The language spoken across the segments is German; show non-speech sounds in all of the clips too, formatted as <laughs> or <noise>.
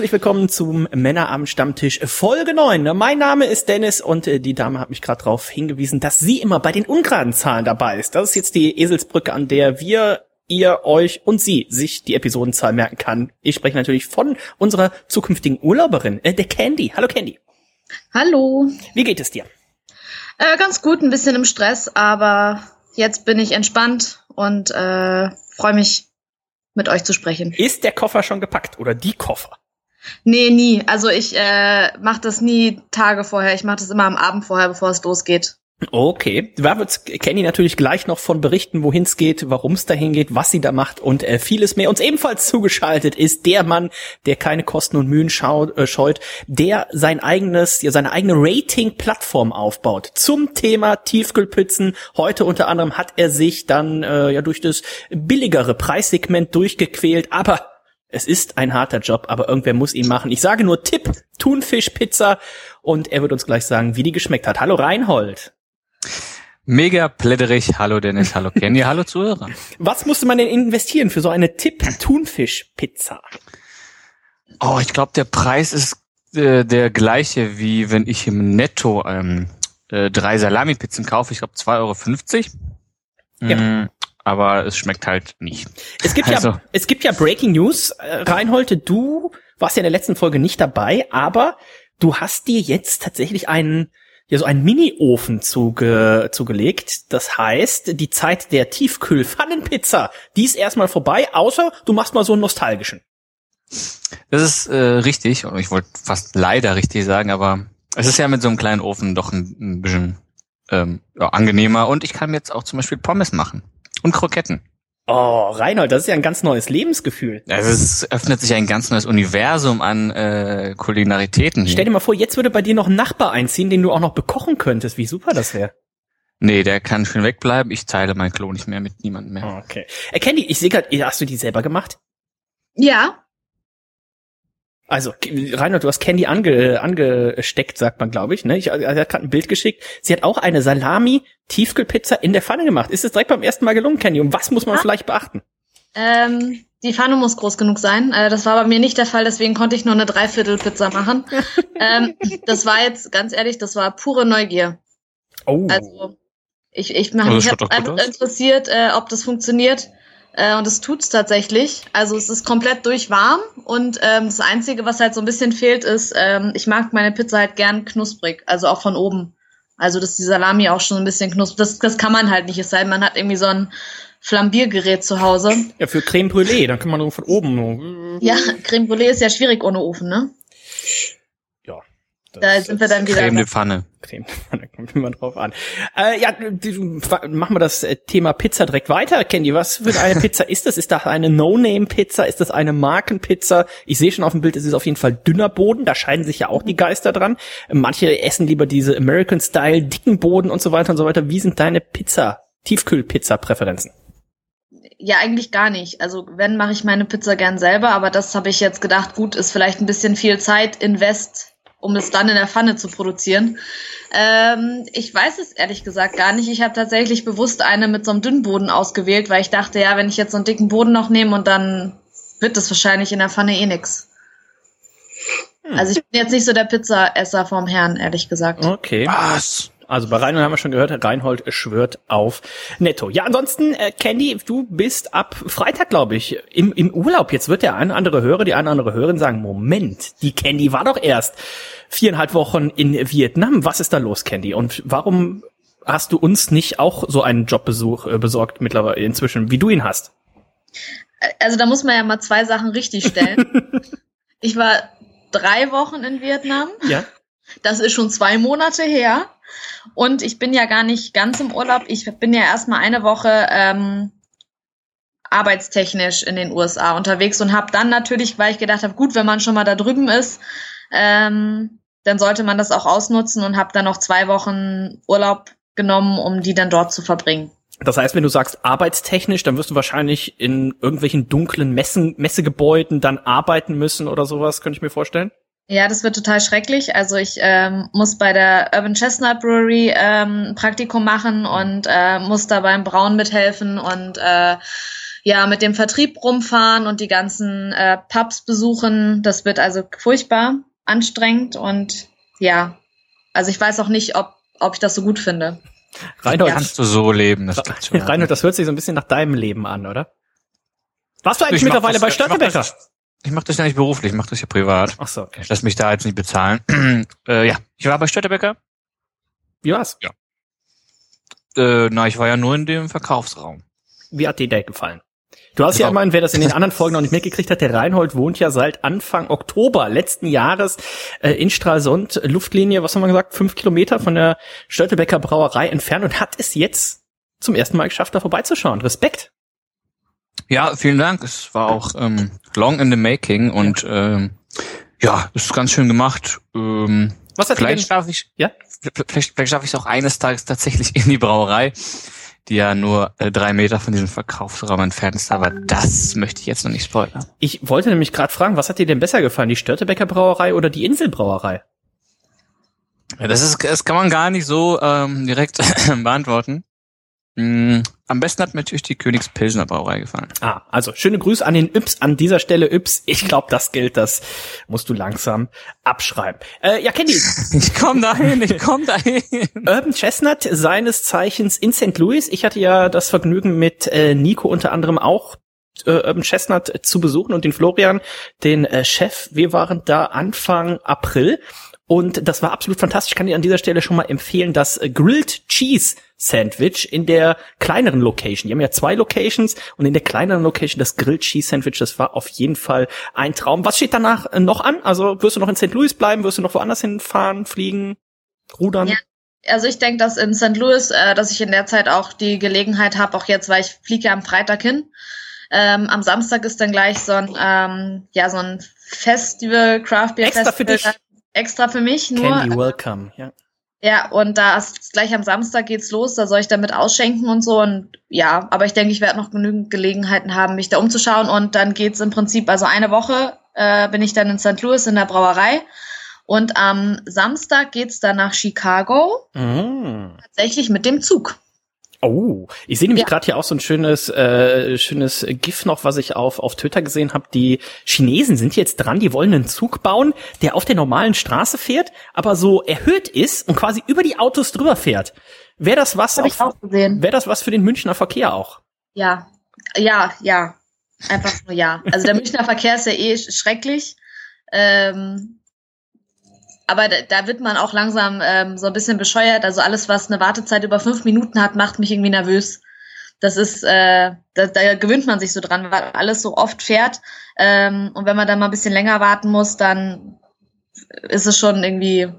Herzlich willkommen zum Männerabend Stammtisch Folge 9. Mein Name ist Dennis und äh, die Dame hat mich gerade darauf hingewiesen, dass sie immer bei den ungeraden Zahlen dabei ist. Das ist jetzt die Eselsbrücke, an der wir ihr, euch und sie sich die Episodenzahl merken kann. Ich spreche natürlich von unserer zukünftigen Urlauberin, äh, der Candy. Hallo Candy. Hallo. Wie geht es dir? Äh, ganz gut, ein bisschen im Stress, aber jetzt bin ich entspannt und äh, freue mich mit euch zu sprechen. Ist der Koffer schon gepackt oder die Koffer? Nee, nie. Also ich äh, mache das nie Tage vorher. Ich mache das immer am Abend vorher, bevor es losgeht. Okay, da wird Kenny natürlich gleich noch von berichten, wohin es geht, warum es dahin geht, was sie da macht und äh, vieles mehr. Uns ebenfalls zugeschaltet ist der Mann, der keine Kosten und Mühen schau äh, scheut, der sein eigenes, ja, seine eigene Rating-Plattform aufbaut zum Thema Tiefkühlpizzen. Heute unter anderem hat er sich dann äh, ja durch das billigere Preissegment durchgequält, aber es ist ein harter Job, aber irgendwer muss ihn machen. Ich sage nur Tipp, Thunfischpizza und er wird uns gleich sagen, wie die geschmeckt hat. Hallo Reinhold. Mega plätterig. Hallo Dennis, hallo Kenny, <laughs> hallo Zuhörer. Was musste man denn investieren für so eine Tipp-Thunfisch-Pizza? Oh, ich glaube, der Preis ist äh, der gleiche, wie wenn ich im Netto ähm, äh, drei Salami-Pizzen kaufe. Ich glaube 2,50 Euro. Ja. Mm, aber es schmeckt halt nicht. Es gibt also. ja, es gibt ja Breaking News. Äh, Reinhold, du warst ja in der letzten Folge nicht dabei, aber du hast dir jetzt tatsächlich einen ja so einen Mini-Ofen zuge zugelegt. Das heißt, die Zeit der Tiefkühlpfannenpizza, die ist erstmal vorbei, außer du machst mal so einen nostalgischen. Das ist äh, richtig, ich wollte fast leider richtig sagen, aber es ist ja mit so einem kleinen Ofen doch ein, ein bisschen ähm, ja, angenehmer und ich kann jetzt auch zum Beispiel Pommes machen und Kroketten. Oh, Reinhold, das ist ja ein ganz neues Lebensgefühl. Also es öffnet sich ein ganz neues Universum an äh, Kulinaritäten. Hier. Stell dir mal vor, jetzt würde bei dir noch ein Nachbar einziehen, den du auch noch bekochen könntest. Wie super das wäre. Nee, der kann schön wegbleiben. Ich teile mein Klo nicht mehr mit niemandem mehr. Okay. Äh, Candy, ich sehe gerade, hast du die selber gemacht? Ja. Also, Reinhold, du hast Candy ange, angesteckt, sagt man, glaube ich. Ne? Ich er hat gerade ein Bild geschickt. Sie hat auch eine Salami-Tiefkühlpizza in der Pfanne gemacht. Ist es direkt beim ersten Mal gelungen, Candy? Und was muss man ja. vielleicht beachten? Ähm, die Pfanne muss groß genug sein. Äh, das war bei mir nicht der Fall, deswegen konnte ich nur eine Dreiviertelpizza machen. <laughs> ähm, das war jetzt, ganz ehrlich, das war pure Neugier. Oh. Also, ich, ich, mich, ich habe einfach interessiert, äh, ob das funktioniert. Äh, und es tut's tatsächlich. Also es ist komplett durchwarm und ähm, das Einzige, was halt so ein bisschen fehlt, ist, ähm, ich mag meine Pizza halt gern knusprig, also auch von oben. Also dass die Salami auch schon ein bisschen knusprig. Das, das kann man halt nicht, es sei denn, man hat irgendwie so ein Flambiergerät zu Hause. Ja, für Creme Brûlée, dann kann man nur von oben nur. Ja, Creme Brûlée ist ja schwierig ohne Ofen, ne? Da sind wir dann wieder. Creme de Pfanne. Creme de Pfanne, <laughs> kommt immer drauf an. Äh, ja, machen wir das äh, Thema Pizza direkt weiter. Candy, was für eine <laughs> Pizza ist das? Ist das eine No-Name-Pizza? Ist das eine Markenpizza? Ich sehe schon auf dem Bild, es ist auf jeden Fall dünner Boden. Da scheiden sich ja auch die Geister dran. Manche essen lieber diese American-Style, dicken Boden und so weiter und so weiter. Wie sind deine Pizza, Tiefkühl-Pizza-Präferenzen? Ja, eigentlich gar nicht. Also wenn, mache ich meine Pizza gern selber, aber das habe ich jetzt gedacht, gut, ist vielleicht ein bisschen viel Zeit, Invest um es dann in der Pfanne zu produzieren. Ähm, ich weiß es ehrlich gesagt gar nicht. Ich habe tatsächlich bewusst eine mit so einem dünnen Boden ausgewählt, weil ich dachte, ja, wenn ich jetzt so einen dicken Boden noch nehme und dann wird das wahrscheinlich in der Pfanne eh nix. Hm. Also ich bin jetzt nicht so der Pizzaesser vom Herrn, ehrlich gesagt. Okay. Was? Also bei Reinhold haben wir schon gehört, Reinhold schwört auf Netto. Ja, ansonsten, äh, Candy, du bist ab Freitag, glaube ich, im, im Urlaub. Jetzt wird der eine andere Hörer, die eine andere Hörerin sagen, Moment, die Candy war doch erst viereinhalb Wochen in Vietnam. Was ist da los, Candy? Und warum hast du uns nicht auch so einen Jobbesuch äh, besorgt mittlerweile inzwischen, wie du ihn hast? Also da muss man ja mal zwei Sachen richtig stellen. <laughs> ich war drei Wochen in Vietnam. Ja. Das ist schon zwei Monate her. Und ich bin ja gar nicht ganz im Urlaub. Ich bin ja erstmal eine Woche ähm, arbeitstechnisch in den USA unterwegs und habe dann natürlich, weil ich gedacht habe, gut, wenn man schon mal da drüben ist, ähm, dann sollte man das auch ausnutzen und habe dann noch zwei Wochen Urlaub genommen, um die dann dort zu verbringen. Das heißt, wenn du sagst arbeitstechnisch, dann wirst du wahrscheinlich in irgendwelchen dunklen Messen, Messegebäuden dann arbeiten müssen oder sowas, könnte ich mir vorstellen. Ja, das wird total schrecklich. Also ich ähm, muss bei der Urban Chestnut Brewery ähm, Praktikum machen und äh, muss da beim Brauen mithelfen und äh, ja, mit dem Vertrieb rumfahren und die ganzen äh, Pubs besuchen. Das wird also furchtbar anstrengend und ja, also ich weiß auch nicht, ob, ob ich das so gut finde. Reinhold, ja. kannst du so leben. Das Reinhold, das hört sich so ein bisschen nach deinem Leben an, oder? Warst du eigentlich ich mittlerweile das, bei Störtebecker? Ich mache das ja nicht beruflich, ich mache das ja privat. Ach so, okay. Ich lasse mich da jetzt nicht bezahlen. <clears throat> äh, ja, ich war bei Störtebecker. Wie war's? Ja. Äh, na, ich war ja nur in dem Verkaufsraum. Wie hat dir der gefallen? Du hast genau. ja immerhin, wer das in den anderen <laughs> Folgen noch nicht mitgekriegt hat, der Reinhold wohnt ja seit Anfang Oktober letzten Jahres äh, in Stralsund, Luftlinie, was haben wir gesagt, fünf Kilometer von der Störtebecker Brauerei entfernt und hat es jetzt zum ersten Mal geschafft, da vorbeizuschauen. Respekt. Ja, vielen Dank. Es war auch ähm, long in the making und ähm, ja, es ist ganz schön gemacht. Ähm, was hat vielleicht schaffe ich, ja? vielleicht, vielleicht schaffe ich es auch eines Tages tatsächlich in die Brauerei die ja nur äh, drei Meter von diesem Verkaufsraum entfernt ist. Aber das möchte ich jetzt noch nicht spoilern. Ich wollte nämlich gerade fragen, was hat dir denn besser gefallen, die Störtebecker Brauerei oder die Inselbrauerei? Ja, das ist, das kann man gar nicht so ähm, direkt <laughs> beantworten. Mm, am besten hat mir natürlich die Königspilsner Brauerei gefallen. Ah, also schöne Grüße an den Yps an dieser Stelle. Yps, ich glaube, das gilt, das musst du langsam abschreiben. Äh, ja, Candy. <laughs> ich komm dahin, ich komm dahin. Urban Chestnut, seines Zeichens in St. Louis. Ich hatte ja das Vergnügen mit äh, Nico unter anderem auch äh, Urban Chestnut zu besuchen und den Florian, den äh, Chef. Wir waren da Anfang April und das war absolut fantastisch. Ich kann dir an dieser Stelle schon mal empfehlen, das äh, Grilled Cheese Sandwich in der kleineren Location. Die haben ja zwei Locations und in der kleineren Location das Grilled Cheese Sandwich, das war auf jeden Fall ein Traum. Was steht danach äh, noch an? Also wirst du noch in St. Louis bleiben? Wirst du noch woanders hinfahren, fliegen, rudern? Ja. Also ich denke, dass in St. Louis, äh, dass ich in der Zeit auch die Gelegenheit habe, auch jetzt, weil ich fliege ja am Freitag hin. Ähm, am Samstag ist dann gleich so ein, ähm, ja, so ein Festival, Craft Beer Extra Festival. Für dich extra für mich nur. Candy Welcome, ja. Ja, und da ist gleich am Samstag geht's los, da soll ich damit ausschenken und so und ja, aber ich denke, ich werde noch genügend Gelegenheiten haben, mich da umzuschauen und dann geht's im Prinzip, also eine Woche äh, bin ich dann in St. Louis in der Brauerei und am Samstag geht's dann nach Chicago, mm. tatsächlich mit dem Zug. Oh, ich sehe nämlich ja. gerade hier auch so ein schönes, äh, schönes GIF noch, was ich auf, auf Twitter gesehen habe. Die Chinesen sind jetzt dran, die wollen einen Zug bauen, der auf der normalen Straße fährt, aber so erhöht ist und quasi über die Autos drüber fährt. Wäre das was auf, wäre das was für den Münchner Verkehr auch? Ja, ja, ja. Einfach nur ja. Also der <laughs> Münchner Verkehr ist ja eh schrecklich. Ähm, aber da, da wird man auch langsam ähm, so ein bisschen bescheuert. Also alles, was eine Wartezeit über fünf Minuten hat, macht mich irgendwie nervös. Das ist, äh, da, da gewöhnt man sich so dran, weil alles so oft fährt. Ähm, und wenn man dann mal ein bisschen länger warten muss, dann ist es schon irgendwie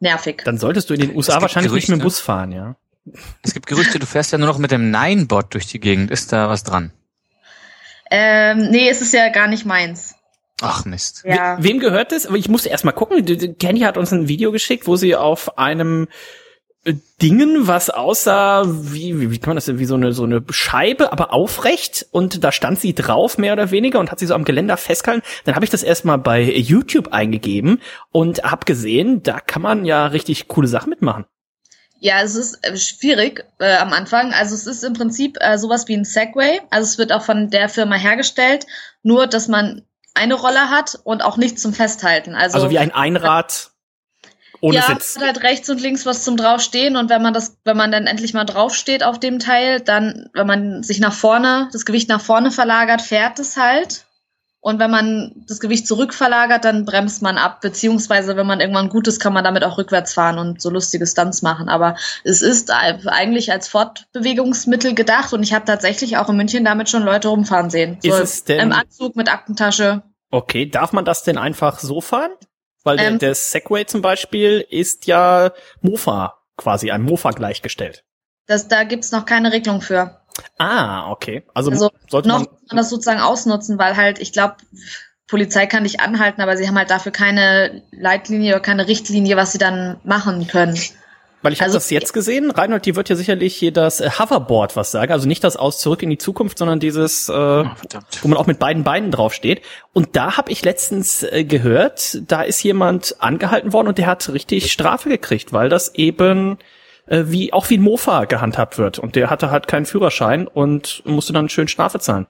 nervig. Dann solltest du in den USA wahrscheinlich Gerüchte, nicht mit dem Bus fahren, ja. Es gibt Gerüchte, du fährst ja nur noch mit dem Nein-Bot durch die Gegend. Ist da was dran? Ähm, nee, es ist ja gar nicht meins. Ach Mist. Ja. We wem gehört das? Aber ich musste erst mal gucken. Kenny hat uns ein Video geschickt, wo sie auf einem äh, Dingen, was aussah wie, wie, wie kann man das denn, wie so eine, so eine Scheibe, aber aufrecht und da stand sie drauf, mehr oder weniger, und hat sie so am Geländer festgehalten. Dann habe ich das erstmal bei YouTube eingegeben und habe gesehen, da kann man ja richtig coole Sachen mitmachen. Ja, es ist äh, schwierig äh, am Anfang. Also es ist im Prinzip äh, sowas wie ein Segway. Also es wird auch von der Firma hergestellt, nur dass man eine Rolle hat und auch nichts zum Festhalten. Also, also wie ein Einrad ohne ja, Sitz. hat halt rechts und links was zum draufstehen und wenn man das, wenn man dann endlich mal draufsteht auf dem Teil, dann, wenn man sich nach vorne, das Gewicht nach vorne verlagert, fährt es halt. Und wenn man das Gewicht zurückverlagert, dann bremst man ab, beziehungsweise wenn man irgendwann gut ist, kann man damit auch rückwärts fahren und so lustige Stunts machen. Aber es ist eigentlich als Fortbewegungsmittel gedacht und ich habe tatsächlich auch in München damit schon Leute rumfahren sehen. So ist es denn, Im Anzug mit Aktentasche. Okay, darf man das denn einfach so fahren? Weil ähm, der, der Segway zum Beispiel ist ja Mofa, quasi ein Mofa gleichgestellt. Das, da gibt's noch keine Regelung für. Ah, okay. Also, also sollte noch man, man das sozusagen ausnutzen, weil halt, ich glaube, Polizei kann dich anhalten, aber sie haben halt dafür keine Leitlinie oder keine Richtlinie, was sie dann machen können. Weil ich habe also, das jetzt gesehen. Reinhold, die wird ja sicherlich hier das äh, Hoverboard was sagen. Also nicht das aus zurück in die Zukunft, sondern dieses, äh, oh, wo man auch mit beiden Beinen draufsteht. Und da habe ich letztens äh, gehört, da ist jemand angehalten worden und der hat richtig Strafe gekriegt, weil das eben äh, wie auch wie ein Mofa gehandhabt wird. Und der hatte halt keinen Führerschein und musste dann schön Strafe zahlen.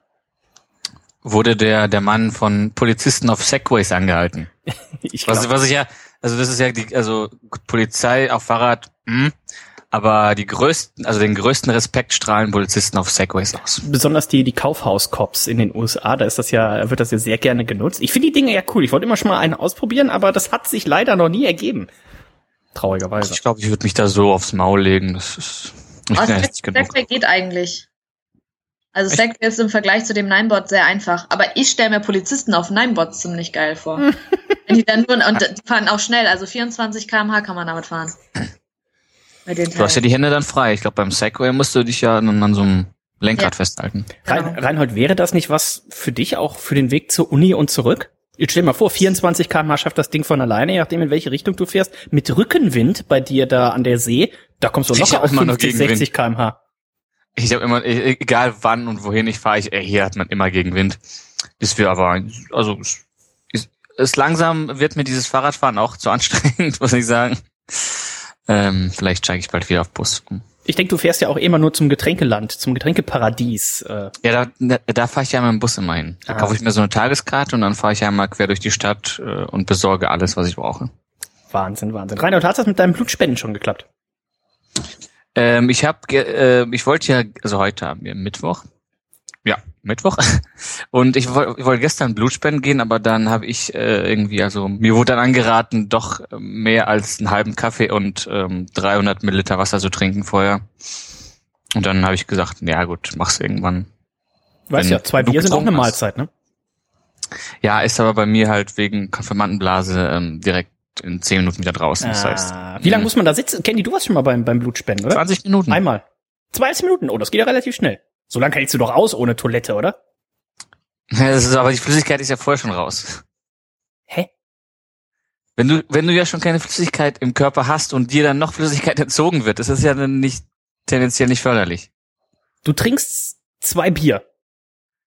Wurde der, der Mann von Polizisten auf Segways angehalten? <laughs> ich was, was ich ja, also das ist ja die, also Polizei auf Fahrrad, mh, hm, aber die größten, also den größten Respekt strahlen Polizisten auf Segways aus. Besonders die, die Kaufhaus-Cops in den USA, da ist das ja, wird das ja sehr gerne genutzt. Ich finde die Dinge ja cool. Ich wollte immer schon mal einen ausprobieren, aber das hat sich leider noch nie ergeben. Traurigerweise. Ich glaube, ich würde mich da so aufs Maul legen. Das ist nicht also, Segway geht eigentlich. Also Segway ist im Vergleich zu dem Ninebot sehr einfach. Aber ich stelle mir Polizisten auf Ninebots ziemlich geil vor. <laughs> Wenn die dann nur, und die fahren auch schnell, also 24 km/h kann man damit fahren. <laughs> du hast ja die Hände dann frei. Ich glaube, beim Segway musst du dich ja dann an so einem Lenkrad ja. festhalten. Rein, Reinhold, wäre das nicht was für dich auch für den Weg zur Uni und zurück? Jetzt stell dir mal vor, 24 km/h schafft das Ding von alleine, je nachdem in welche Richtung du fährst. Mit Rückenwind bei dir da an der See, da kommst du locker auf 50, 60 km/h. Ich habe immer, e-, egal wann und wohin ich fahre, ich, ey, hier hat man immer Gegenwind. Bis wir aber, also ist, ist langsam wird mir dieses Fahrradfahren auch zu anstrengend, <laughs> muss ich sagen. Ähm, vielleicht steige ich bald wieder auf Bus um. Ich denke, du fährst ja auch immer nur zum Getränkeland, zum Getränkeparadies. Äh. Ja, da, da fahre ich ja immer im Bus immer hin. Da ah. kaufe ich mir so eine Tageskarte und dann fahre ich ja mal quer durch die Stadt äh, und besorge alles, was ich brauche. Wahnsinn, Wahnsinn. Reinhard, hat das mit deinem Blutspenden schon geklappt? Ähm, ich habe, äh, ich wollte ja, also heute haben wir Mittwoch. Ja, Mittwoch. <laughs> Und ich wollte wollt gestern Blutspenden gehen, aber dann habe ich äh, irgendwie, also mir wurde dann angeraten, doch mehr als einen halben Kaffee und ähm, 300 Milliliter Wasser zu trinken vorher. Und dann habe ich gesagt, ja gut, mach's irgendwann. Weißt ja, zwei Bier sind auch eine Mahlzeit, ne? Ja, ist aber bei mir halt wegen Konfirmandenblase ähm, direkt in zehn Minuten wieder draußen. Das heißt, ah, wie lange muss man da sitzen? Candy, du warst schon mal beim, beim Blutspenden, oder? 20 Minuten. Einmal. 20 Minuten, oh, das geht ja relativ schnell. So lange hältst du doch aus ohne Toilette, oder? <laughs> Ja, das ist, aber die Flüssigkeit ist ja vorher schon raus. Hä? Wenn du, wenn du ja schon keine Flüssigkeit im Körper hast und dir dann noch Flüssigkeit <laughs> entzogen wird, das ist ja dann nicht tendenziell nicht förderlich. Du trinkst zwei Bier.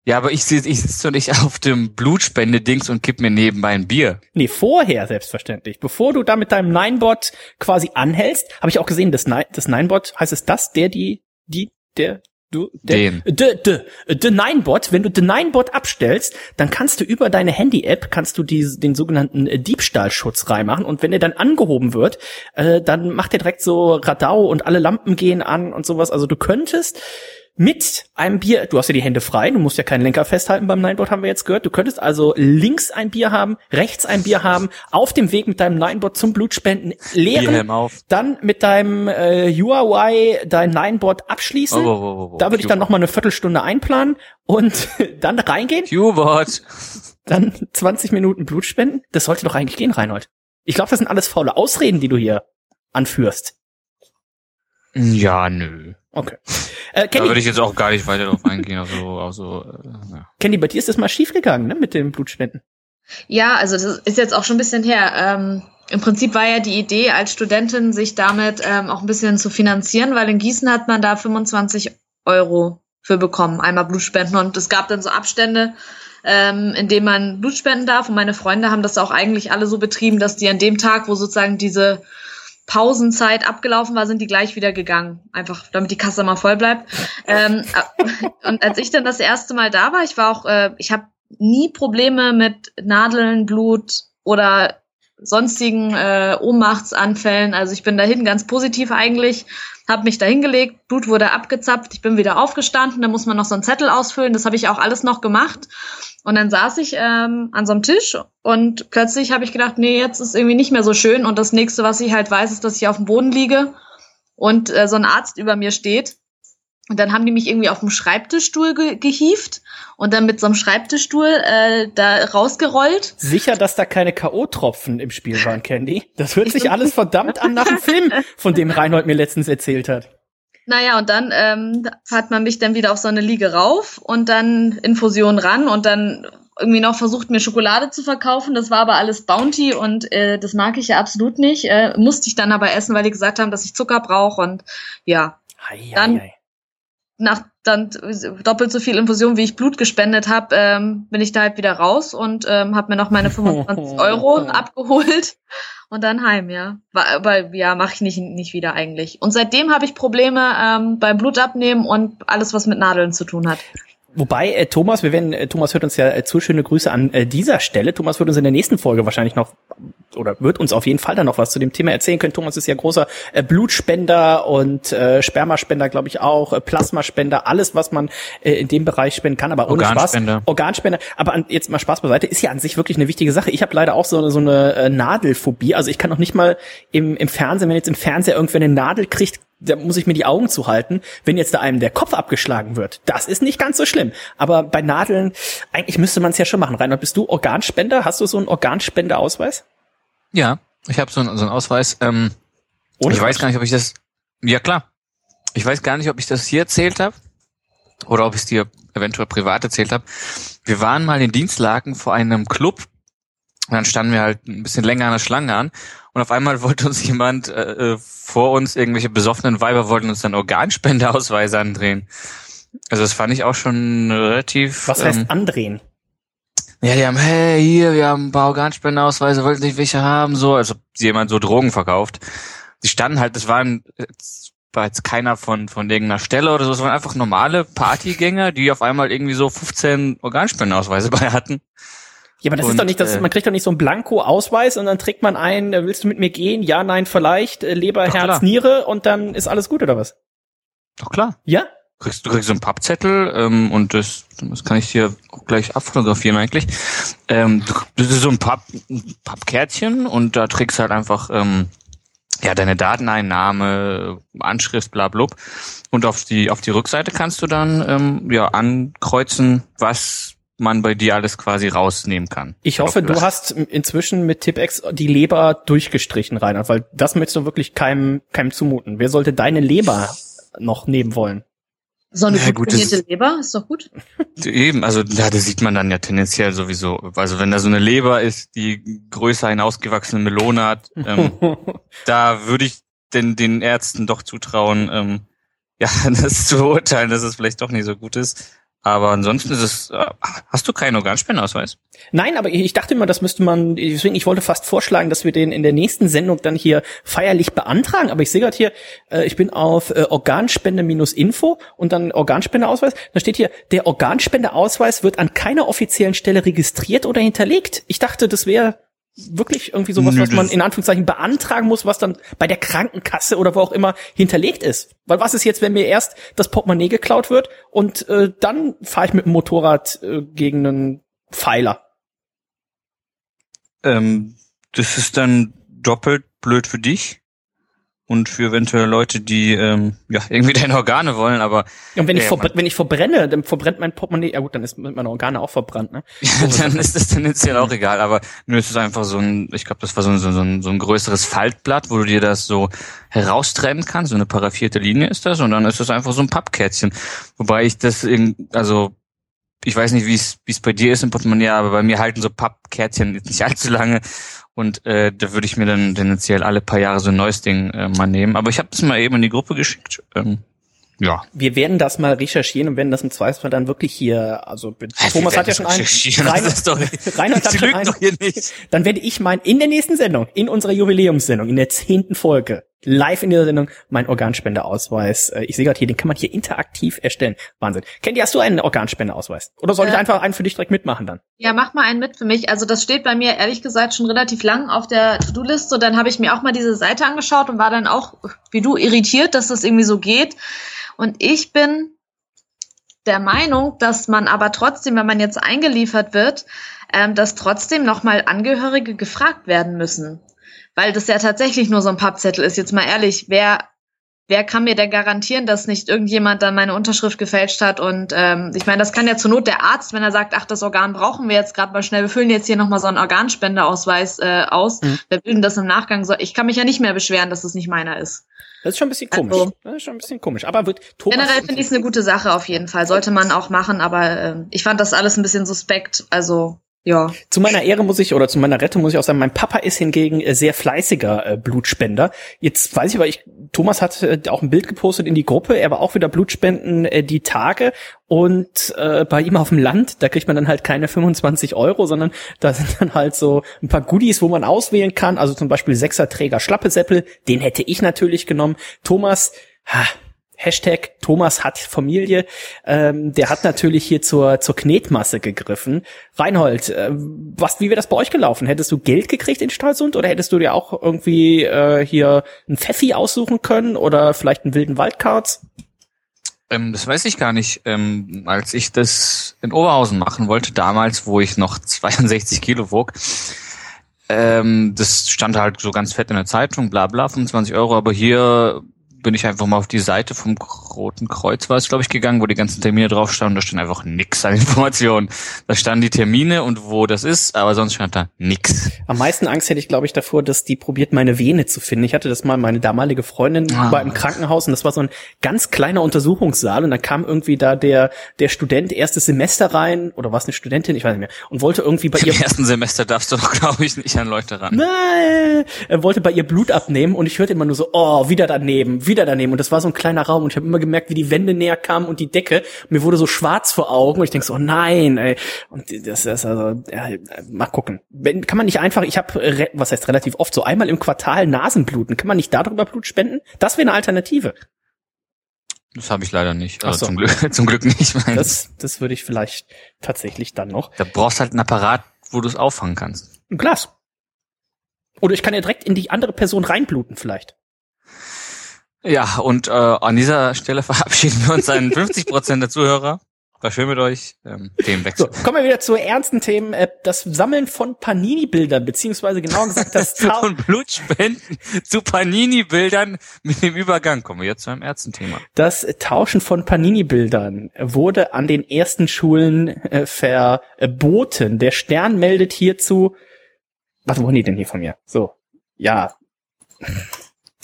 Ja, aber ich, sitze ich sitze doch nicht <laughs> auf dem Blutspende-Dings und kipp mir nebenbei ein Bier. Nee, vorher selbstverständlich. Bevor du da mit deinem Ninebot quasi anhältst, habe ich auch gesehen, das, Nine, das Ninebot, heißt es das, der, die, die, der, du, der, Den. De, de, de Ninebot, wenn du den Ninebot abstellst, dann kannst du über deine Handy-App, kannst du die, den sogenannten Diebstahlschutz reinmachen und wenn der dann angehoben wird, äh, dann macht der direkt so Radau und alle Lampen gehen an und sowas. Also du könntest mit einem Bier, du hast ja die Hände frei, du musst ja keinen Lenker festhalten beim Ninebot, haben wir jetzt gehört. Du könntest also links ein Bier haben, rechts ein Bier haben, auf dem Weg mit deinem Ninebot zum Blutspenden leeren, dann mit deinem äh, Huawei dein Ninebot abschließen. Oh, oh, oh, oh, da würde ich dann nochmal eine Viertelstunde einplanen und <laughs> dann reingehen. Q-Bot. Dann 20 Minuten Blutspenden. Das sollte doch eigentlich gehen, Reinhold. Ich glaube, das sind alles faule Ausreden, die du hier anführst. Ja, nö. Okay. Äh, Kenny, da würde ich jetzt auch gar nicht weiter drauf eingehen. Also, also, äh, ja. Kenny, bei dir ist das mal schiefgegangen, ne, mit den Blutspenden. Ja, also das ist jetzt auch schon ein bisschen her. Ähm, Im Prinzip war ja die Idee als Studentin, sich damit ähm, auch ein bisschen zu finanzieren, weil in Gießen hat man da 25 Euro für bekommen, einmal Blutspenden. Und es gab dann so Abstände, ähm, in denen man Blutspenden darf. Und meine Freunde haben das auch eigentlich alle so betrieben, dass die an dem Tag, wo sozusagen diese Pausenzeit abgelaufen war, sind die gleich wieder gegangen. Einfach, damit die Kasse mal voll bleibt. Ähm, äh, und als ich dann das erste Mal da war, ich war auch, äh, ich habe nie Probleme mit Nadeln, Blut oder sonstigen äh, Ohnmachtsanfällen. Also ich bin dahin ganz positiv eigentlich, habe mich da hingelegt, Blut wurde abgezapft, ich bin wieder aufgestanden, da muss man noch so einen Zettel ausfüllen, das habe ich auch alles noch gemacht. Und dann saß ich ähm, an so einem Tisch und plötzlich habe ich gedacht, nee, jetzt ist irgendwie nicht mehr so schön. Und das nächste, was ich halt weiß, ist, dass ich auf dem Boden liege und äh, so ein Arzt über mir steht. Und dann haben die mich irgendwie auf dem Schreibtischstuhl ge gehieft und dann mit so einem Schreibtischstuhl äh, da rausgerollt. Sicher, dass da keine K.O.-Tropfen im Spiel waren, Candy? Das hört sich alles verdammt an nach dem Film, von dem Reinhold mir letztens erzählt hat. Naja, und dann ähm, hat man mich dann wieder auf so eine Liege rauf und dann Infusion ran und dann irgendwie noch versucht, mir Schokolade zu verkaufen. Das war aber alles Bounty und äh, das mag ich ja absolut nicht. Äh, musste ich dann aber essen, weil die gesagt haben, dass ich Zucker brauche und ja. Ei, dann ei. Nach dann doppelt so viel Infusion, wie ich Blut gespendet habe, ähm, bin ich da halt wieder raus und ähm, habe mir noch meine 25 <laughs> Euro abgeholt und dann heim, ja. Aber ja, mache ich nicht, nicht wieder eigentlich. Und seitdem habe ich Probleme ähm, beim Blutabnehmen und alles, was mit Nadeln zu tun hat. Wobei, äh, Thomas, wir werden, äh, Thomas hört uns ja äh, zu, schöne Grüße an äh, dieser Stelle. Thomas wird uns in der nächsten Folge wahrscheinlich noch, oder wird uns auf jeden Fall dann noch was zu dem Thema erzählen können. Thomas ist ja großer äh, Blutspender und äh, Spermaspender, glaube ich auch, äh, Plasmaspender, alles, was man äh, in dem Bereich spenden kann, aber ohne Organspender. Spaß. Organspender. Aber an, jetzt mal Spaß beiseite, ist ja an sich wirklich eine wichtige Sache. Ich habe leider auch so, so eine äh, Nadelphobie. Also ich kann noch nicht mal im, im Fernsehen, wenn jetzt im Fernseher irgendwer eine Nadel kriegt, da muss ich mir die Augen zuhalten, wenn jetzt da einem der Kopf abgeschlagen wird. Das ist nicht ganz so schlimm. Aber bei Nadeln, eigentlich müsste man es ja schon machen. Reinhard, bist du Organspender? Hast du so einen Organspendeausweis? Ja, ich habe so, einen, so einen Ausweis. Ähm, ich weiß gar nicht, ob ich das. Ja klar. Ich weiß gar nicht, ob ich das hier erzählt habe oder ob ich es dir eventuell privat erzählt habe. Wir waren mal in Dienstlaken vor einem Club und dann standen wir halt ein bisschen länger an der Schlange an und auf einmal <laughs> wollte uns jemand äh, äh, vor uns, irgendwelche besoffenen Weiber wollten uns dann Organspendeausweise andrehen. Also das fand ich auch schon relativ. Was heißt ähm, andrehen? Ja, die haben, hey, hier, wir haben ein paar Organspendeausweise, wollten nicht welche haben, so, als ob jemand so Drogen verkauft. Die standen halt, das waren, das war jetzt keiner von, von irgendeiner Stelle oder so, es waren einfach normale Partygänger, die auf einmal irgendwie so 15 Organspendeausweise bei hatten. Ja, aber das und, ist doch nicht, das, äh, man kriegt doch nicht so einen Blanko-Ausweis und dann trägt man ein, äh, willst du mit mir gehen? Ja, nein, vielleicht, äh, Leber, Herz, klar. Niere und dann ist alles gut oder was? Doch klar. Ja? Kriegst, du kriegst so einen Pappzettel ähm, und das, das kann ich dir auch gleich abfotografieren eigentlich. Ähm, das ist so ein Papp, Pappkärtchen und da trägst du halt einfach ähm, ja deine Dateneinnahme, Anschrift, bla blub. Und auf die auf die Rückseite kannst du dann ähm, ja ankreuzen, was man bei dir alles quasi rausnehmen kann. Ich hoffe, du hast inzwischen mit Tipex die Leber durchgestrichen, Reinhard, weil das möchtest du wirklich keinem, keinem zumuten. Wer sollte deine Leber noch nehmen wollen? So eine ja, gut Leber ist doch gut. <laughs> Eben, also ja, das sieht man dann ja tendenziell sowieso. Also wenn da so eine Leber ist, die größer hinausgewachsene Melone hat, ähm, <laughs> da würde ich den, den Ärzten doch zutrauen, ähm, ja, <laughs> das zu beurteilen, dass es vielleicht doch nicht so gut ist. Aber ansonsten ist es, äh, hast du keinen Organspendeausweis? Nein, aber ich dachte immer, das müsste man, deswegen, ich wollte fast vorschlagen, dass wir den in der nächsten Sendung dann hier feierlich beantragen. Aber ich sehe gerade hier, äh, ich bin auf äh, Organspende-Info und dann Organspendeausweis. Da steht hier, der Organspendeausweis wird an keiner offiziellen Stelle registriert oder hinterlegt. Ich dachte, das wäre wirklich irgendwie sowas, Nö, was man in Anführungszeichen beantragen muss, was dann bei der Krankenkasse oder wo auch immer hinterlegt ist. Weil was ist jetzt, wenn mir erst das Portemonnaie geklaut wird und äh, dann fahre ich mit dem Motorrad äh, gegen einen Pfeiler? Ähm, das ist dann doppelt blöd für dich und für eventuell Leute, die ähm, ja irgendwie <laughs> deine Organe wollen, aber und wenn ich äh, wenn ich verbrenne, dann verbrennt mein Portemonnaie. Ja gut, dann ist meine Organe auch verbrannt, ne? <laughs> ja, dann ist das tendenziell auch egal. Aber nur ist es einfach so ein, ich glaube, das war so ein, so, ein, so ein größeres Faltblatt, wo du dir das so heraustrennen kannst. So eine paraffierte Linie ist das und dann ist das einfach so ein Pappkärtchen. Wobei ich das in, also ich weiß nicht, wie es wie es bei dir ist im Portemonnaie, aber bei mir halten so Pappkärtchen nicht allzu lange und äh, da würde ich mir dann tendenziell alle paar Jahre so ein neues Ding äh, mal nehmen. Aber ich habe das mal eben in die Gruppe geschickt. Ähm, ja. Wir werden das mal recherchieren und werden das im Zweifelsfall dann wirklich hier, also ja, Thomas hat ja schon einen. Reinhard, doch, Reinhard hat schon einen. Doch hier nicht. Dann werde ich mein, in der nächsten Sendung, in unserer Jubiläumssendung, in der zehnten Folge, live in dieser Sendung, mein Organspendeausweis. Äh, ich sehe gerade hier, den kann man hier interaktiv erstellen. Wahnsinn. Candy, hast du einen Organspendeausweis? Oder soll äh, ich einfach einen für dich direkt mitmachen dann? Ja, mach mal einen mit für mich. Also das steht bei mir ehrlich gesagt schon relativ lang auf der To-Do-Liste. Und dann habe ich mir auch mal diese Seite angeschaut und war dann auch, wie du, irritiert, dass das irgendwie so geht. Und ich bin der Meinung, dass man aber trotzdem, wenn man jetzt eingeliefert wird, ähm, dass trotzdem nochmal Angehörige gefragt werden müssen. Weil das ja tatsächlich nur so ein Pappzettel ist. Jetzt mal ehrlich, wer, wer kann mir denn garantieren, dass nicht irgendjemand dann meine Unterschrift gefälscht hat? Und ähm, ich meine, das kann ja zur Not der Arzt, wenn er sagt, ach, das Organ brauchen wir jetzt gerade mal schnell, wir füllen jetzt hier nochmal so einen Organspendeausweis äh, aus, mhm. wir bilden das im Nachgang so. Ich kann mich ja nicht mehr beschweren, dass es das nicht meiner ist. Das ist schon ein bisschen komisch. Also, das ist schon ein bisschen komisch. Aber wird Thomas Generell finde ich es eine gute Sache auf jeden Fall. Sollte man auch machen, aber äh, ich fand das alles ein bisschen suspekt. Also Ja. Zu meiner Ehre muss ich oder zu meiner Rettung muss ich auch sagen, mein Papa ist hingegen äh, sehr fleißiger äh, Blutspender. Jetzt weiß ich aber, ich, Thomas hat äh, auch ein Bild gepostet in die Gruppe. Er war auch wieder Blutspenden die Tage und äh, bei ihm auf dem Land, da kriegt man dann halt keine 25 Euro, sondern da sind dann halt so ein paar Goodies, wo man auswählen kann. Also zum Beispiel Sechserträger Schlappesäppel, den hätte ich natürlich genommen. Thomas, ha, Hashtag Thomas hat Familie, ähm, der hat natürlich hier zur, zur Knetmasse gegriffen. Reinhold, äh, was, wie wäre das bei euch gelaufen? Hättest du Geld gekriegt in Stralsund oder hättest du dir auch irgendwie äh, hier ein Pfeffi aussuchen können oder vielleicht einen wilden Waldkarts? Ähm, das weiß ich gar nicht. Ähm, als ich das in Oberhausen machen wollte, damals, wo ich noch <laughs> 62 Kilo wog, ähm, das stand halt so ganz fett in der Zeitung, bla bla, 25 Euro, aber hier bin ich einfach mal auf die Seite vom Roten Kreuz, war es, glaube ich, gegangen, wo die ganzen Termine drauf standen. Da stand einfach nix an Informationen. Da standen die Termine und wo das ist, aber sonst stand da nix. Am meisten Angst hätte ich, glaube ich, davor, dass die probiert, meine Vene zu finden. Ich hatte das mal, meine damalige Freundin ah. war im Krankenhaus und das war so ein ganz kleiner Untersuchungssaal und dann kam irgendwie da der, der Student erstes Semester rein, oder war es eine Studentin, ich weiß nicht mehr, und wollte irgendwie bei <laughs> ihr... Im ersten Semester darfst du doch, glaube ich, nicht an Leute ran. Nein! Er wollte bei ihr Blut abnehmen und ich hörte immer nur so, oh, wieder daneben, wieder daneben. Und das war so ein kleiner Raum und ich habe immer gemerkt, wie die Wände näher kamen und die Decke. Und mir wurde so schwarz vor Augen und ich denke so, oh nein, ey. Und das ist also, ja, mal gucken. Wenn, kann man nicht einfach, ich habe, was heißt relativ oft, so einmal im Quartal Nasenbluten. Kann man nicht darüber Blut spenden? Das wäre eine Alternative. Das habe ich leider nicht. Also so. zum, Glück, <laughs> zum Glück nicht. Das, das würde ich vielleicht tatsächlich dann noch. Da brauchst halt einen Apparat, wo du es auffangen kannst. Ein Glas. Oder ich kann ja direkt in die andere Person reinbluten vielleicht. Ja, und äh, an dieser Stelle <laughs> verabschieden wir uns an 50 Prozent der Zuhörer. War schön mit euch. Ähm, Themenwechsel. So, kommen wir wieder zu ernsten Themen. Äh, das Sammeln von Panini-Bildern, beziehungsweise genau gesagt das Tau Von Blutspenden <laughs> zu Panini-Bildern mit dem Übergang. Kommen wir jetzt zu einem ernsten Thema. Das Tauschen von Panini-Bildern wurde an den ersten Schulen äh, verboten. Der Stern meldet hierzu. Was wollen die denn hier von mir? So, ja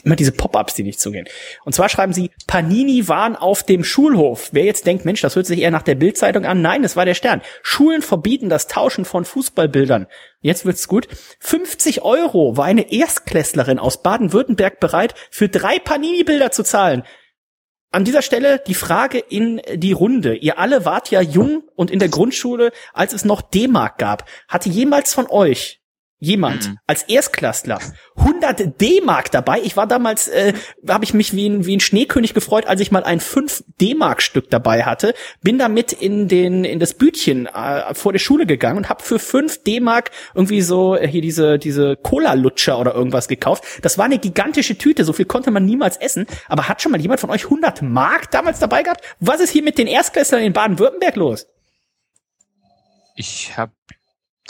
immer diese Pop-ups, die nicht zugehen. Und zwar schreiben sie, Panini waren auf dem Schulhof. Wer jetzt denkt, Mensch, das hört sich eher nach der Bildzeitung an. Nein, es war der Stern. Schulen verbieten das Tauschen von Fußballbildern. Jetzt wird's gut. 50 Euro war eine Erstklässlerin aus Baden-Württemberg bereit, für drei Panini-Bilder zu zahlen. An dieser Stelle die Frage in die Runde. Ihr alle wart ja jung und in der Grundschule, als es noch D-Mark gab. Hatte jemals von euch jemand mhm. als Erstklässler 100 D-Mark dabei. Ich war damals, äh, habe ich mich wie ein, wie ein Schneekönig gefreut, als ich mal ein 5 D-Mark-Stück dabei hatte. Bin damit in den in das Bütchen äh, vor der Schule gegangen und habe für 5 D-Mark irgendwie so äh, hier diese diese Cola-Lutscher oder irgendwas gekauft. Das war eine gigantische Tüte, so viel konnte man niemals essen. Aber hat schon mal jemand von euch 100 Mark damals dabei gehabt? Was ist hier mit den Erstklässlern in Baden-Württemberg los? Ich habe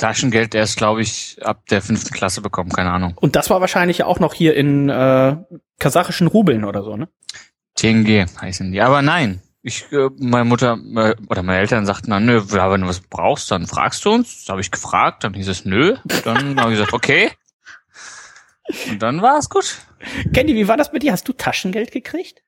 Taschengeld erst, glaube ich, ab der fünften Klasse bekommen, keine Ahnung. Und das war wahrscheinlich auch noch hier in äh, kasachischen Rubeln oder so, ne? TNG heißen die. Aber nein, ich, äh, meine Mutter äh, oder meine Eltern sagten dann, nö, ja, wenn du was brauchst, dann fragst du uns. Das habe ich gefragt, dann hieß es nö. Dann habe ich gesagt, okay. Und dann war es gut. Candy, wie war das mit dir? Hast du Taschengeld gekriegt?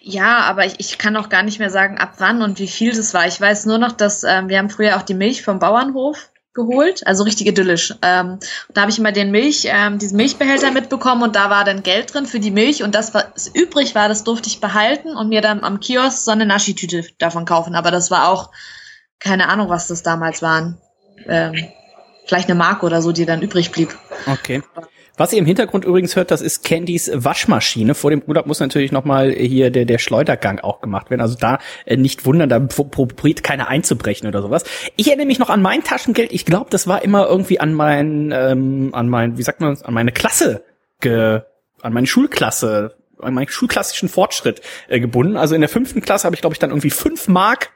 Ja, aber ich, ich kann auch gar nicht mehr sagen, ab wann und wie viel das war. Ich weiß nur noch, dass ähm, wir haben früher auch die Milch vom Bauernhof geholt, also richtig idyllisch. Ähm, da habe ich immer den Milch, ähm, diesen Milchbehälter mitbekommen und da war dann Geld drin für die Milch und das, was übrig war, das durfte ich behalten und mir dann am Kiosk so eine Naschi-Tüte davon kaufen. Aber das war auch keine Ahnung, was das damals waren. Ähm, vielleicht eine Mark oder so, die dann übrig blieb. Okay. Was ihr im Hintergrund übrigens hört, das ist Candys Waschmaschine. Vor dem Urlaub muss natürlich nochmal hier der, der Schleudergang auch gemacht werden. Also da äh, nicht wundern, da probiert keiner einzubrechen oder sowas. Ich erinnere mich noch an mein Taschengeld. Ich glaube, das war immer irgendwie an mein, ähm, an mein, wie sagt man, an meine Klasse, ge, an meine Schulklasse an meinen schulklassischen Fortschritt äh, gebunden. Also in der fünften Klasse habe ich, glaube ich, dann irgendwie fünf Mark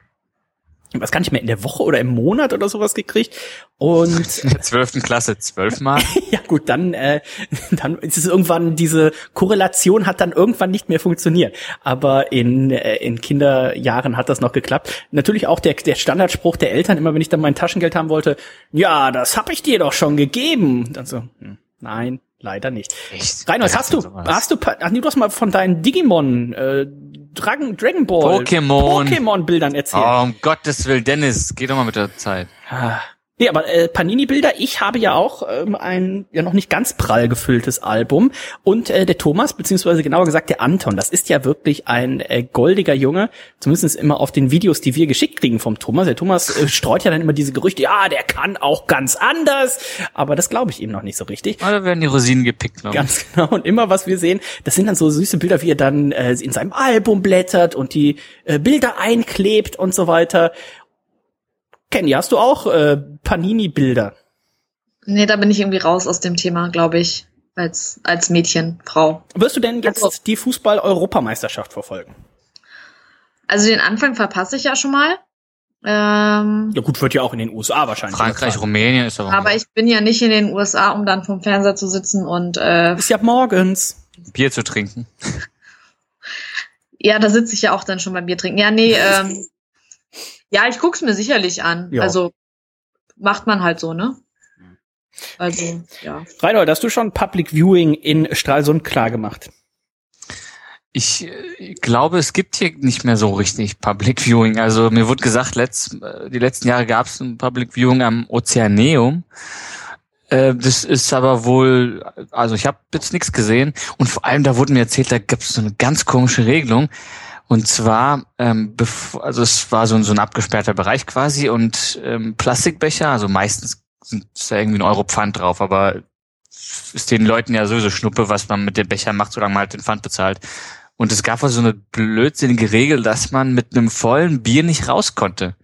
was kann ich mehr, in der Woche oder im Monat oder sowas gekriegt. Und <laughs> in der zwölften Klasse zwölfmal. <laughs> ja gut, dann, äh, <laughs> dann ist es irgendwann, diese Korrelation hat dann irgendwann nicht mehr funktioniert. Aber in, äh, in Kinderjahren hat das noch geklappt. Natürlich auch der, der Standardspruch der Eltern, immer wenn ich dann mein Taschengeld haben wollte, ja, das hab ich dir doch schon gegeben. Dann so, hm, nein, Leider nicht. Echt? Reinhold, hast du, sowas? hast du, ach nee, du hast mal von deinen Digimon, äh, Dragon, Dragon Ball, Pokémon, Pokémon Bildern erzählt. Oh, um Gottes Willen, Dennis, geh doch mal mit der Zeit. Ah, Nee, aber äh, Panini-Bilder, ich habe ja auch ähm, ein ja noch nicht ganz prall gefülltes Album. Und äh, der Thomas, beziehungsweise genauer gesagt der Anton, das ist ja wirklich ein äh, goldiger Junge, zumindest immer auf den Videos, die wir geschickt kriegen vom Thomas. Der Thomas äh, streut ja dann immer diese Gerüchte, ja, der kann auch ganz anders. Aber das glaube ich ihm noch nicht so richtig. Oder werden die Rosinen gepickt, glaube Ganz <laughs> genau. Und immer, was wir sehen, das sind dann so süße Bilder, wie er dann äh, in seinem Album blättert und die äh, Bilder einklebt und so weiter. Kenny, hast du auch äh, Panini-Bilder? Nee, da bin ich irgendwie raus aus dem Thema, glaube ich, als, als Mädchen, Frau. Wirst du denn jetzt also, die Fußball-Europameisterschaft verfolgen? Also den Anfang verpasse ich ja schon mal. Ähm, ja gut, wird ja auch in den USA wahrscheinlich. Frankreich, Rumänien ist aber. Aber ich bin ja nicht in den USA, um dann vom Fernseher zu sitzen und äh, ist ja morgens Bier zu trinken. ja, da sitze ich ja auch dann schon beim Bier trinken. Ja, nee, <laughs> ähm, ja, ich guck's mir sicherlich an. Ja. Also macht man halt so, ne? Also, ja. Reinhold, hast du schon Public Viewing in Stralsund klar gemacht? Ich äh, glaube, es gibt hier nicht mehr so richtig Public Viewing. Also mir wurde gesagt, letzt, die letzten Jahre gab es ein Public Viewing am Ozeaneum. Äh, das ist aber wohl, also ich habe jetzt nichts gesehen und vor allem da wurde mir erzählt, da gibt es so eine ganz komische Regelung. Und zwar, ähm, also es war so, so ein abgesperrter Bereich quasi und ähm, Plastikbecher, also meistens sind da irgendwie ein Euro Pfand drauf, aber ist den Leuten ja sowieso Schnuppe, was man mit den Bechern macht, solange man halt den Pfand bezahlt. Und es gab also so eine blödsinnige Regel, dass man mit einem vollen Bier nicht raus konnte.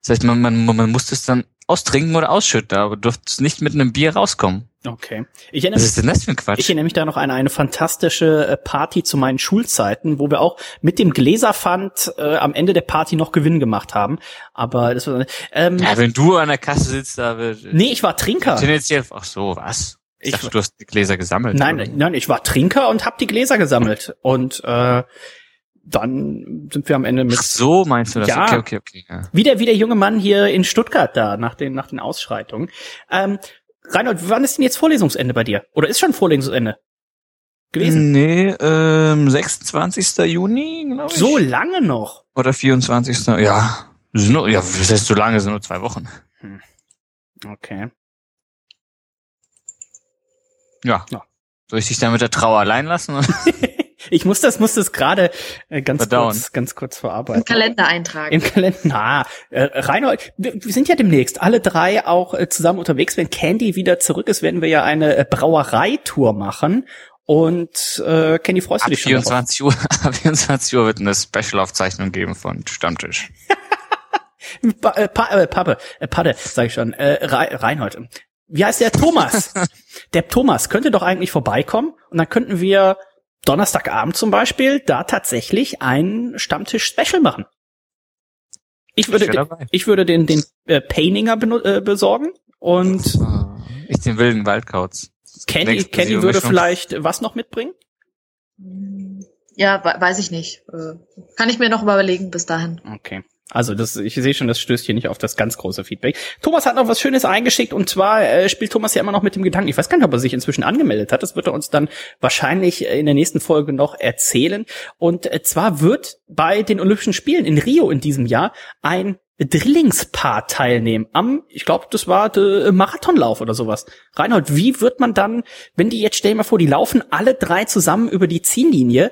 Das heißt, man, man, man musste es dann austrinken oder ausschütten, aber durfte nicht mit einem Bier rauskommen. Okay. Ich erinnere, Was ist denn das für ein Quatsch? Ich erinnere mich da noch an eine fantastische äh, Party zu meinen Schulzeiten, wo wir auch mit dem Gläserpfand äh, am Ende der Party noch Gewinn gemacht haben. Aber das war ähm, Ja, wenn du an der Kasse sitzt, da wird. Nee, ich war Trinker. Tendenziell, ach so, was? Ich, ich dachte, du hast die Gläser gesammelt. Nein, oder? nein, ich war Trinker und hab die Gläser gesammelt. Und äh, dann sind wir am Ende mit. Ach so meinst du das? Ja, okay, okay, okay. Ja. Wie, der, wie der junge Mann hier in Stuttgart da nach den, nach den Ausschreitungen. Ähm, Reinhold, wann ist denn jetzt Vorlesungsende bei dir? Oder ist schon Vorlesungsende? Gewesen? Nee, ähm, 26. Juni, glaube ich. So lange noch? Oder 24. Ja. Nur, ja, das heißt so lange, sind nur zwei Wochen. Hm. Okay. Ja. ja. Soll ich dich dann mit der Trauer allein lassen? <laughs> Ich muss das, muss das gerade äh, ganz kurz, ganz kurz verarbeiten. Im Kalender eintragen. Im Kalender. Ah, äh, Reinhold, wir, wir sind ja demnächst alle drei auch äh, zusammen unterwegs. Wenn Candy wieder zurück ist, werden wir ja eine äh, Brauereitour machen. Und äh, Candy, freust du dich schon 24 Uhr, <laughs> ab 24 Uhr wird eine Special-Aufzeichnung geben von Stammtisch. <laughs> pa äh, pa äh, Pappe, äh, Padde, sag ich schon, äh, Reinhold. Wie heißt der Thomas? <laughs> der Thomas könnte doch eigentlich vorbeikommen und dann könnten wir Donnerstagabend zum Beispiel da tatsächlich ein Stammtisch-Special machen. Ich würde, ich, ich würde den, den äh, Paininger äh, besorgen und ich den wilden Waldkauz. Kenny, Kenny würde vielleicht was noch mitbringen? Ja, weiß ich nicht. Äh, kann ich mir noch überlegen bis dahin. Okay. Also das, ich sehe schon, das stößt hier nicht auf das ganz große Feedback. Thomas hat noch was Schönes eingeschickt und zwar äh, spielt Thomas ja immer noch mit dem Gedanken. Ich weiß gar nicht, ob er sich inzwischen angemeldet hat. Das wird er uns dann wahrscheinlich in der nächsten Folge noch erzählen. Und äh, zwar wird bei den Olympischen Spielen in Rio in diesem Jahr ein Drillingspaar teilnehmen am, ich glaube, das war der Marathonlauf oder sowas. Reinhold, wie wird man dann, wenn die jetzt, stell dir mal vor, die laufen alle drei zusammen über die Ziellinie,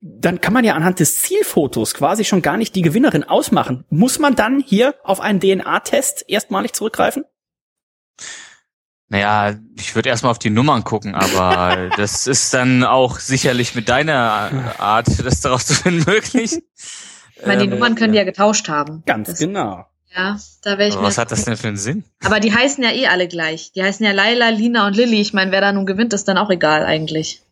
dann kann man ja anhand des Zielfotos quasi schon gar nicht die Gewinnerin ausmachen. Muss man dann hier auf einen DNA-Test erstmalig zurückgreifen? Naja, ich würde erstmal auf die Nummern gucken, aber <laughs> das ist dann auch sicherlich mit deiner Art, das daraus zu finden, möglich. Ich meine, die ähm, Nummern können die ja getauscht haben. Ganz das, genau. Ja, da wäre ich aber Was hat das denn für einen Sinn? Aber die heißen ja eh alle gleich. Die heißen ja Laila, Lina und Lilly. Ich meine, wer da nun gewinnt, ist dann auch egal eigentlich.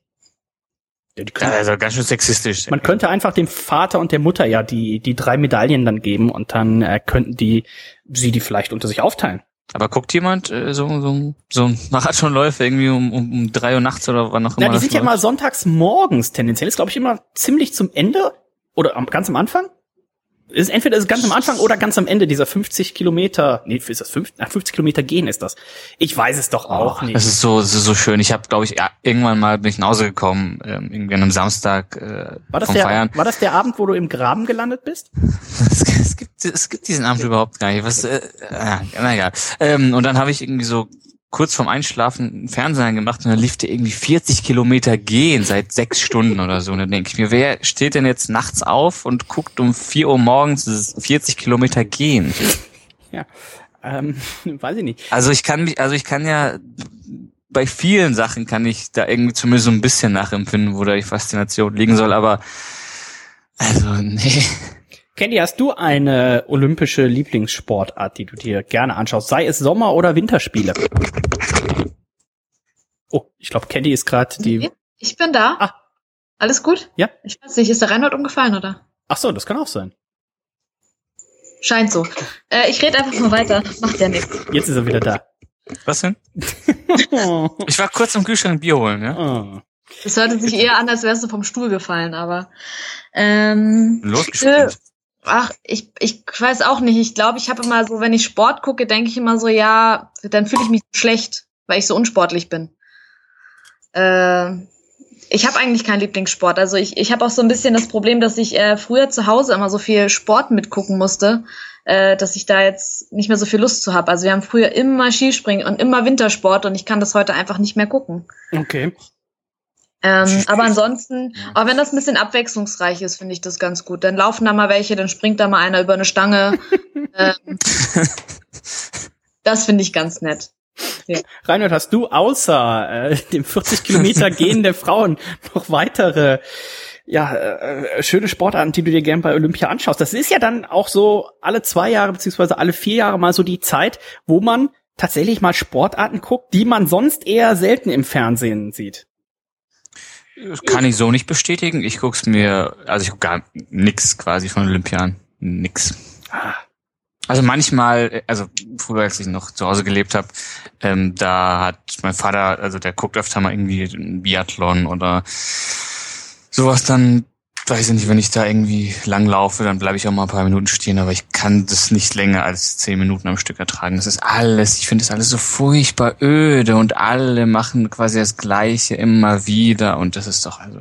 Ja, die können, also ganz schön sexistisch. Man könnte einfach dem Vater und der Mutter ja die, die drei Medaillen dann geben und dann äh, könnten die sie die vielleicht unter sich aufteilen. Aber guckt jemand äh, so, so, so ein Marathonläufer irgendwie um, um, um drei Uhr nachts oder wann auch immer? Ja, die sind ja immer sonntags morgens tendenziell. Ist, glaube ich, immer ziemlich zum Ende oder am, ganz am Anfang. Ist entweder ist ganz am Anfang oder ganz am Ende dieser 50 Kilometer. Nee, ist das 50, 50 Kilometer gehen ist das. Ich weiß es doch auch oh, nicht. Das ist so so, so schön. Ich habe, glaube ich, ja, irgendwann mal bin ich nach Hause gekommen, ähm, irgendwie an einem Samstag äh, war das vom der, Feiern. War das der Abend, wo du im Graben gelandet bist? es, <laughs> es, gibt es gibt diesen Abend überhaupt gar nicht. Was? Äh, äh, na egal. Ähm, und dann habe ich irgendwie so kurz vorm Einschlafen einen Fernseher gemacht und dann lief der irgendwie 40 Kilometer gehen seit sechs Stunden oder so. Und dann denke ich mir, wer steht denn jetzt nachts auf und guckt um 4 Uhr morgens 40 Kilometer gehen? Ja, ähm, <laughs> weiß ich nicht. Also ich kann mich, also ich kann ja bei vielen Sachen kann ich da irgendwie zumindest so ein bisschen nachempfinden, wo da die Faszination liegen soll, aber also nee. Candy, hast du eine olympische Lieblingssportart, die du dir gerne anschaust? Sei es Sommer- oder Winterspiele? Oh, ich glaube, Candy ist gerade die. Ich bin da. Ah. Alles gut? Ja. Ich weiß nicht, ist der Reinhold umgefallen, oder? Ach so, das kann auch sein. Scheint so. Äh, ich rede einfach mal weiter. Macht ja nichts. Jetzt ist er wieder da. Was denn? <laughs> ich war kurz im Kühlschrank Bier holen, ja? Oh. Das hörte sich eher an, als wärst du vom Stuhl gefallen, aber ähm, Losgespielt. Ach, ich, ich weiß auch nicht. Ich glaube, ich habe immer so, wenn ich Sport gucke, denke ich immer so, ja, dann fühle ich mich schlecht, weil ich so unsportlich bin. Äh, ich habe eigentlich keinen Lieblingssport. Also ich, ich habe auch so ein bisschen das Problem, dass ich äh, früher zu Hause immer so viel Sport mitgucken musste, äh, dass ich da jetzt nicht mehr so viel Lust zu habe. Also wir haben früher immer Skispringen und immer Wintersport und ich kann das heute einfach nicht mehr gucken. Okay. Ähm, aber ansonsten, aber wenn das ein bisschen abwechslungsreich ist, finde ich das ganz gut. Dann laufen da mal welche, dann springt da mal einer über eine Stange. <laughs> ähm, das finde ich ganz nett. Ja. Reinhard, hast du außer äh, dem 40 Kilometer <laughs> Gehen der Frauen noch weitere ja, äh, schöne Sportarten, die du dir gern bei Olympia anschaust? Das ist ja dann auch so alle zwei Jahre beziehungsweise alle vier Jahre mal so die Zeit, wo man tatsächlich mal Sportarten guckt, die man sonst eher selten im Fernsehen sieht. Das kann ich so nicht bestätigen. Ich guck's mir, also ich guck gar nix quasi von Olympian. Nix. Also manchmal, also früher, als ich noch zu Hause gelebt habe, ähm, da hat mein Vater, also der guckt öfter mal irgendwie Biathlon oder sowas dann weiß ich nicht, wenn ich da irgendwie lang laufe, dann bleibe ich auch mal ein paar Minuten stehen, aber ich kann das nicht länger als zehn Minuten am Stück ertragen. Das ist alles, ich finde das alles so furchtbar öde und alle machen quasi das Gleiche immer wieder und das ist doch, also,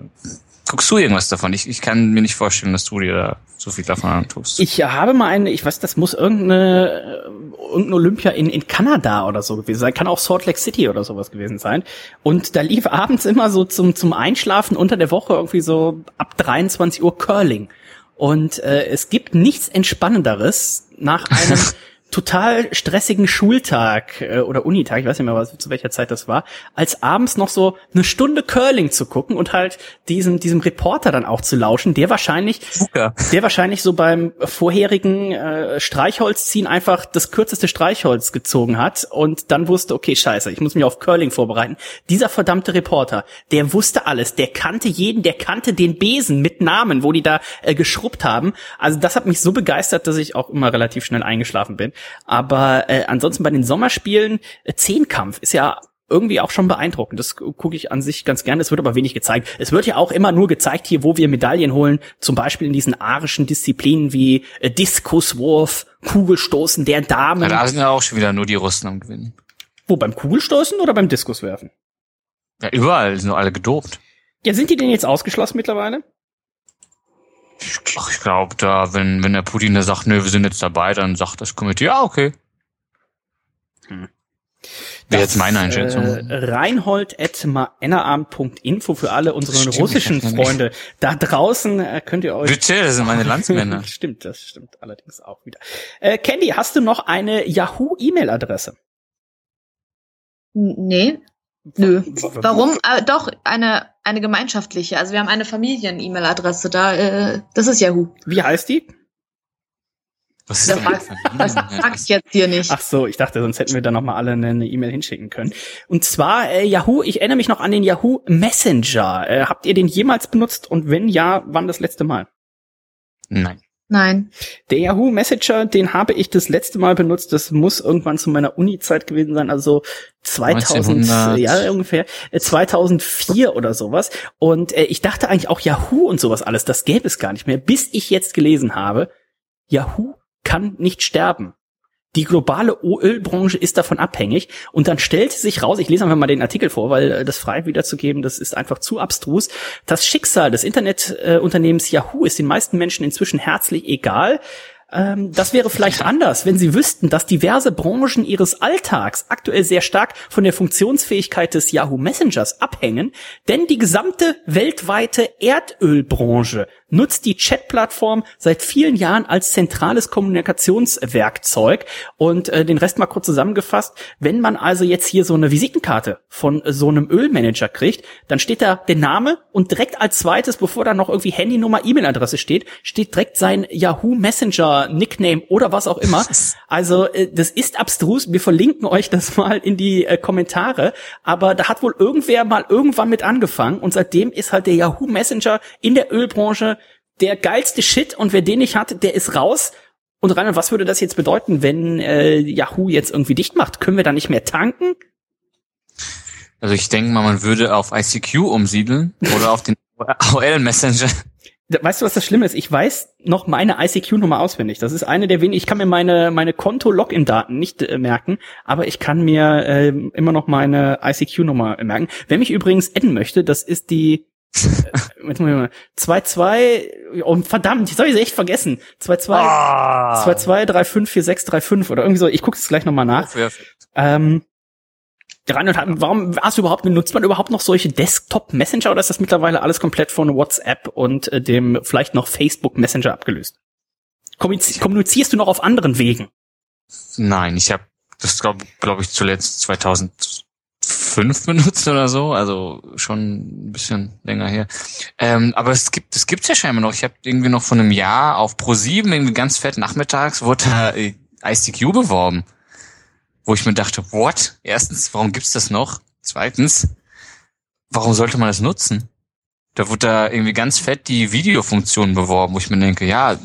guckst du irgendwas davon? Ich, ich kann mir nicht vorstellen, dass du dir da so viel davon antust. Ich habe mal eine, ich weiß, das muss irgendeine, irgendein Olympia in, in Kanada oder so gewesen sein. Kann auch Salt Lake City oder sowas gewesen sein. Und da lief <laughs> abends immer so zum, zum Einschlafen unter der Woche irgendwie so ab 23 Uhr Curling. Und äh, es gibt nichts Entspannenderes nach einem <laughs> total stressigen Schultag äh, oder Unitag, ich weiß nicht mehr, was, zu welcher Zeit das war, als abends noch so eine Stunde Curling zu gucken und halt diesem diesem Reporter dann auch zu lauschen, der wahrscheinlich Zucker. der wahrscheinlich so beim vorherigen äh, Streichholzziehen einfach das kürzeste Streichholz gezogen hat und dann wusste, okay, scheiße, ich muss mich auf Curling vorbereiten. Dieser verdammte Reporter, der wusste alles, der kannte jeden, der kannte den Besen mit Namen, wo die da äh, geschrubbt haben. Also das hat mich so begeistert, dass ich auch immer relativ schnell eingeschlafen bin. Aber äh, ansonsten bei den Sommerspielen, äh, Zehnkampf ist ja irgendwie auch schon beeindruckend. Das gucke ich an sich ganz gerne. Es wird aber wenig gezeigt. Es wird ja auch immer nur gezeigt hier, wo wir Medaillen holen. Zum Beispiel in diesen arischen Disziplinen wie äh, Diskuswurf, Kugelstoßen der Damen. Ja, da sind ja auch schon wieder nur die Russen am Gewinnen. Wo, beim Kugelstoßen oder beim Diskuswerfen? Ja, überall sind nur alle gedopt. Ja, sind die denn jetzt ausgeschlossen mittlerweile? Ach, ich glaube, da, wenn, wenn der Putin da sagt, nö, wir sind jetzt dabei, dann sagt das Komitee, ja, okay. Hm. Wäre jetzt meine Einschätzung. Äh, Reinhold.ennerabend.info für alle unsere stimmt, russischen Freunde. Da draußen äh, könnt ihr euch. Bitte, das sind meine Landsmänner. <laughs> stimmt, das stimmt allerdings auch wieder. Äh, Candy, hast du noch eine Yahoo-E-Mail-Adresse? Nee. Nö. Warum? Äh, doch, eine, eine gemeinschaftliche. Also wir haben eine Familien-E-Mail-Adresse da. Äh, das ist Yahoo. Wie heißt die? Was ist das, das sag ich jetzt hier nicht. Ach so, ich dachte, sonst hätten wir da noch mal alle eine E-Mail hinschicken können. Und zwar äh, Yahoo, ich erinnere mich noch an den Yahoo Messenger. Äh, habt ihr den jemals benutzt und wenn ja, wann das letzte Mal? Nein. Nein. Der Yahoo Messenger, den habe ich das letzte Mal benutzt. Das muss irgendwann zu meiner Uni-Zeit gewesen sein, also 2000, 1900. ja ungefähr 2004 äh, oder sowas. Und äh, ich dachte eigentlich auch Yahoo und sowas alles, das gäbe es gar nicht mehr, bis ich jetzt gelesen habe, Yahoo kann nicht sterben. Die globale Ölbranche ist davon abhängig. Und dann stellt sich raus, ich lese einfach mal den Artikel vor, weil äh, das frei wiederzugeben, das ist einfach zu abstrus. Das Schicksal des Internetunternehmens Yahoo ist den meisten Menschen inzwischen herzlich egal. Ähm, das wäre vielleicht anders, wenn Sie wüssten, dass diverse Branchen Ihres Alltags aktuell sehr stark von der Funktionsfähigkeit des Yahoo Messengers abhängen, denn die gesamte weltweite Erdölbranche nutzt die Chat-Plattform seit vielen Jahren als zentrales Kommunikationswerkzeug. Und äh, den Rest mal kurz zusammengefasst. Wenn man also jetzt hier so eine Visitenkarte von äh, so einem Ölmanager kriegt, dann steht da der Name und direkt als zweites, bevor da noch irgendwie Handynummer, E-Mail-Adresse steht, steht direkt sein Yahoo Messenger Nickname oder was auch immer. <laughs> Also äh, das ist abstrus. Wir verlinken euch das mal in die äh, Kommentare. Aber da hat wohl irgendwer mal irgendwann mit angefangen und seitdem ist halt der Yahoo Messenger in der Ölbranche der geilste Shit und wer den nicht hat, der ist raus. Und Reinhard, was würde das jetzt bedeuten, wenn äh, Yahoo jetzt irgendwie dicht macht? Können wir da nicht mehr tanken? Also ich denke mal, man würde auf ICQ umsiedeln oder auf den <laughs> AOL Messenger. Weißt du, was das Schlimme ist? Ich weiß noch meine ICQ-Nummer auswendig. Das ist eine der wenigen. Ich kann mir meine meine Konto-Login-Daten nicht äh, merken, aber ich kann mir äh, immer noch meine ICQ-Nummer merken. Wer mich übrigens adden möchte, das ist die <laughs> 2-2, oh, verdammt, ich soll ich echt vergessen. 2-2, ah. 2-2, 3-5, 4-6, 3-5 oder irgendwie so. Ich gucke es gleich nochmal nach. Ähm, Reinhard, warum hast du überhaupt, benutzt man überhaupt noch solche Desktop-Messenger oder ist das mittlerweile alles komplett von WhatsApp und äh, dem vielleicht noch Facebook Messenger abgelöst? Kommunizierst du noch auf anderen Wegen? Nein, ich habe das glaube glaub ich zuletzt 2000 fünf <laughs> benutzt oder so, also schon ein bisschen länger her. Ähm, aber es gibt, es gibt's ja scheinbar noch. Ich habe irgendwie noch von einem Jahr auf Pro7 irgendwie ganz fett nachmittags wurde da äh, ICQ beworben, wo ich mir dachte, what? Erstens, warum gibt's das noch? Zweitens, warum sollte man das nutzen? Da wurde da irgendwie ganz fett die Videofunktion beworben, wo ich mir denke, ja,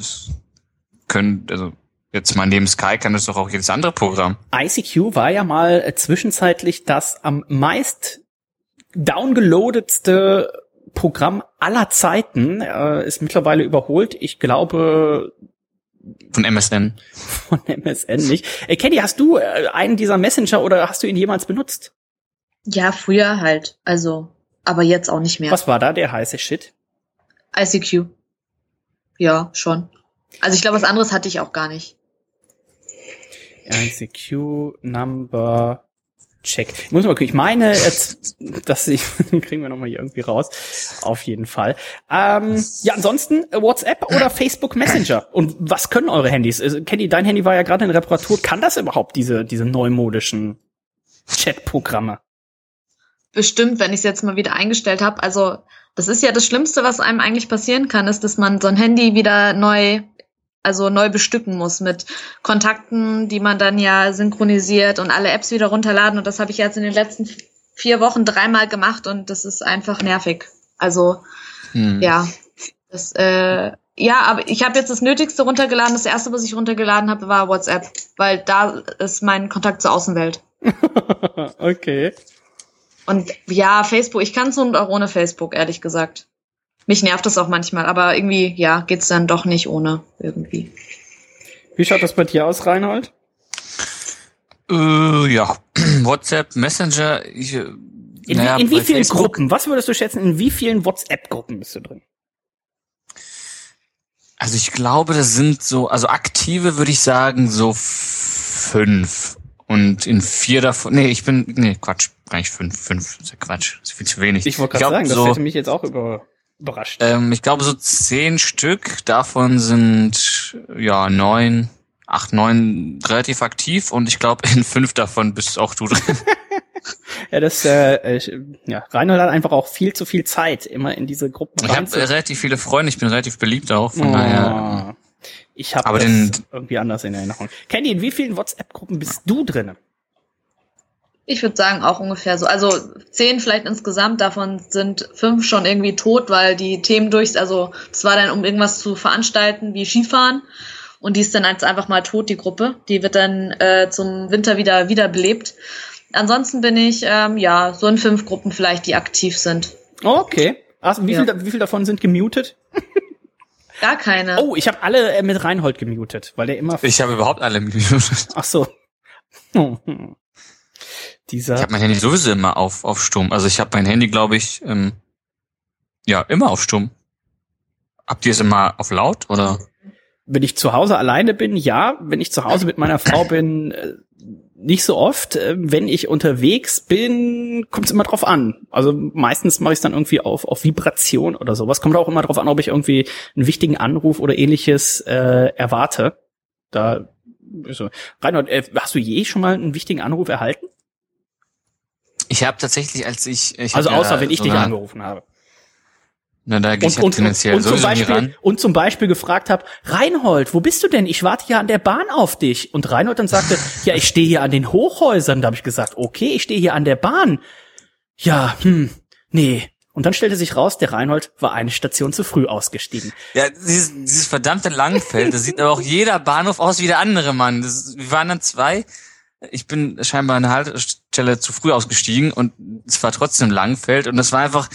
können, also Jetzt mal neben Sky kann das doch auch jedes andere Programm. ICQ war ja mal äh, zwischenzeitlich das am meist downgeloadetste Programm aller Zeiten. Äh, ist mittlerweile überholt. Ich glaube von MSN. Von MSN nicht. Äh, Kenny, hast du äh, einen dieser Messenger oder hast du ihn jemals benutzt? Ja, früher halt. Also, aber jetzt auch nicht mehr. Was war da der heiße Shit? ICQ. Ja, schon. Also ich glaube, was anderes hatte ich auch gar nicht. ICQ Number Check. Ich muss mal gucken. Ich meine, jetzt, das <laughs> kriegen wir nochmal hier irgendwie raus. Auf jeden Fall. Ähm, ja, ansonsten äh, WhatsApp oder Facebook Messenger. Und was können eure Handys? Also, Kenny, dein Handy war ja gerade in Reparatur. Kann das überhaupt diese, diese neumodischen Chat-Programme? Bestimmt, wenn ich es jetzt mal wieder eingestellt habe. Also, das ist ja das Schlimmste, was einem eigentlich passieren kann, ist, dass man so ein Handy wieder neu also neu bestücken muss mit Kontakten, die man dann ja synchronisiert und alle Apps wieder runterladen. Und das habe ich jetzt in den letzten vier Wochen dreimal gemacht und das ist einfach nervig. Also hm. ja, das, äh, ja, aber ich habe jetzt das Nötigste runtergeladen. Das erste, was ich runtergeladen habe, war WhatsApp, weil da ist mein Kontakt zur Außenwelt. <laughs> okay. Und ja, Facebook, ich kann es nur auch ohne Facebook, ehrlich gesagt mich nervt das auch manchmal, aber irgendwie, ja, geht's dann doch nicht ohne irgendwie. Wie schaut das bei dir aus, Reinhold? Äh, ja, <clears throat> WhatsApp, Messenger. Ich, äh, in, naja, in wie vielen Facebook? Gruppen? Was würdest du schätzen? In wie vielen WhatsApp-Gruppen bist du drin? Also ich glaube, das sind so, also aktive würde ich sagen so fünf. Und in vier davon, nee, ich bin, nee, Quatsch, gar nicht fünf, fünf, ist ja Quatsch, ist viel zu wenig. Ich wollte gerade sagen, so, das hätte mich jetzt auch über, überrascht. Ähm, ich glaube so zehn Stück, davon sind ja neun, acht, neun relativ aktiv und ich glaube in fünf davon bist auch du drin. <laughs> ja, das äh, ich, ja, Reinhold hat einfach auch viel zu viel Zeit immer in diese Gruppen. Ich habe relativ viele Freunde, ich bin relativ beliebt auch, von oh. daher. Ich habe das den, irgendwie anders in Erinnerung. Candy, in wie vielen WhatsApp-Gruppen bist du drin? Ich würde sagen auch ungefähr so. Also zehn vielleicht insgesamt, davon sind fünf schon irgendwie tot, weil die Themen durch, also es war dann, um irgendwas zu veranstalten, wie Skifahren. Und die ist dann jetzt einfach mal tot, die Gruppe. Die wird dann äh, zum Winter wieder wiederbelebt. Ansonsten bin ich, ähm, ja, so in fünf Gruppen vielleicht, die aktiv sind. Okay. Also, wie, ja. viel, wie viel davon sind gemutet? <laughs> Gar keine. Oh, ich habe alle äh, mit Reinhold gemutet, weil der immer. Ich habe überhaupt alle gemutet. Ach so. <laughs> Dieser. Ich habe mein Handy sowieso immer auf auf Stumm. Also ich habe mein Handy, glaube ich, ähm, ja immer auf Stumm. Habt ihr es immer auf laut oder? Wenn ich zu Hause alleine bin, ja. Wenn ich zu Hause mit meiner Frau bin, äh, nicht so oft. Äh, wenn ich unterwegs bin, kommt es immer drauf an. Also meistens mache ich es dann irgendwie auf, auf Vibration oder sowas. Kommt auch immer drauf an, ob ich irgendwie einen wichtigen Anruf oder ähnliches äh, erwarte. Da so. Reinhard, äh, hast du je schon mal einen wichtigen Anruf erhalten? Ich habe tatsächlich, als ich, ich also außer ja wenn ich so dich angerufen habe. Na, da gehe ich und, und, tendenziell und, und, zum Beispiel, und zum Beispiel gefragt habe, Reinhold, wo bist du denn? Ich warte hier an der Bahn auf dich. Und Reinhold dann sagte, <laughs> ja, ich stehe hier an den Hochhäusern. Da habe ich gesagt, okay, ich stehe hier an der Bahn. Ja, hm, nee. Und dann stellte sich raus, der Reinhold war eine Station zu früh ausgestiegen. Ja, dieses, dieses verdammte Langfeld, da sieht aber auch jeder Bahnhof aus wie der andere Mann. Das, wir waren dann zwei. Ich bin scheinbar an der Haltestelle zu früh ausgestiegen und es war trotzdem Langfeld und das war einfach,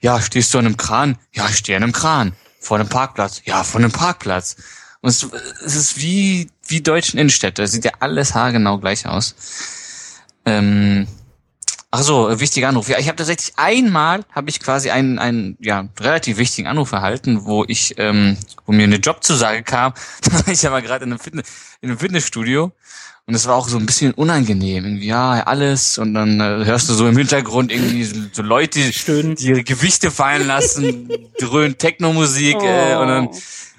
ja, stehst du an einem Kran? Ja, ich stehe an einem Kran. Vor einem Parkplatz? Ja, vor einem Parkplatz. Und es, es ist wie, wie deutschen Innenstädte. Es sieht ja alles haargenau gleich aus. Ähm, ach so, wichtiger Anruf. Ja, ich habe tatsächlich einmal habe ich quasi einen, einen ja, relativ wichtigen Anruf erhalten, wo ich, ähm, wo mir eine Jobzusage kam. <laughs> Da war ich aber gerade in einem Fitness, in einem Fitnessstudio und es war auch so ein bisschen unangenehm, irgendwie, ja, alles. Und dann äh, hörst du so im Hintergrund irgendwie so, so Leute, Stöhnen. die ihre Gewichte fallen lassen, <laughs> dröhnt Techno-Musik. Oh. Äh, und dann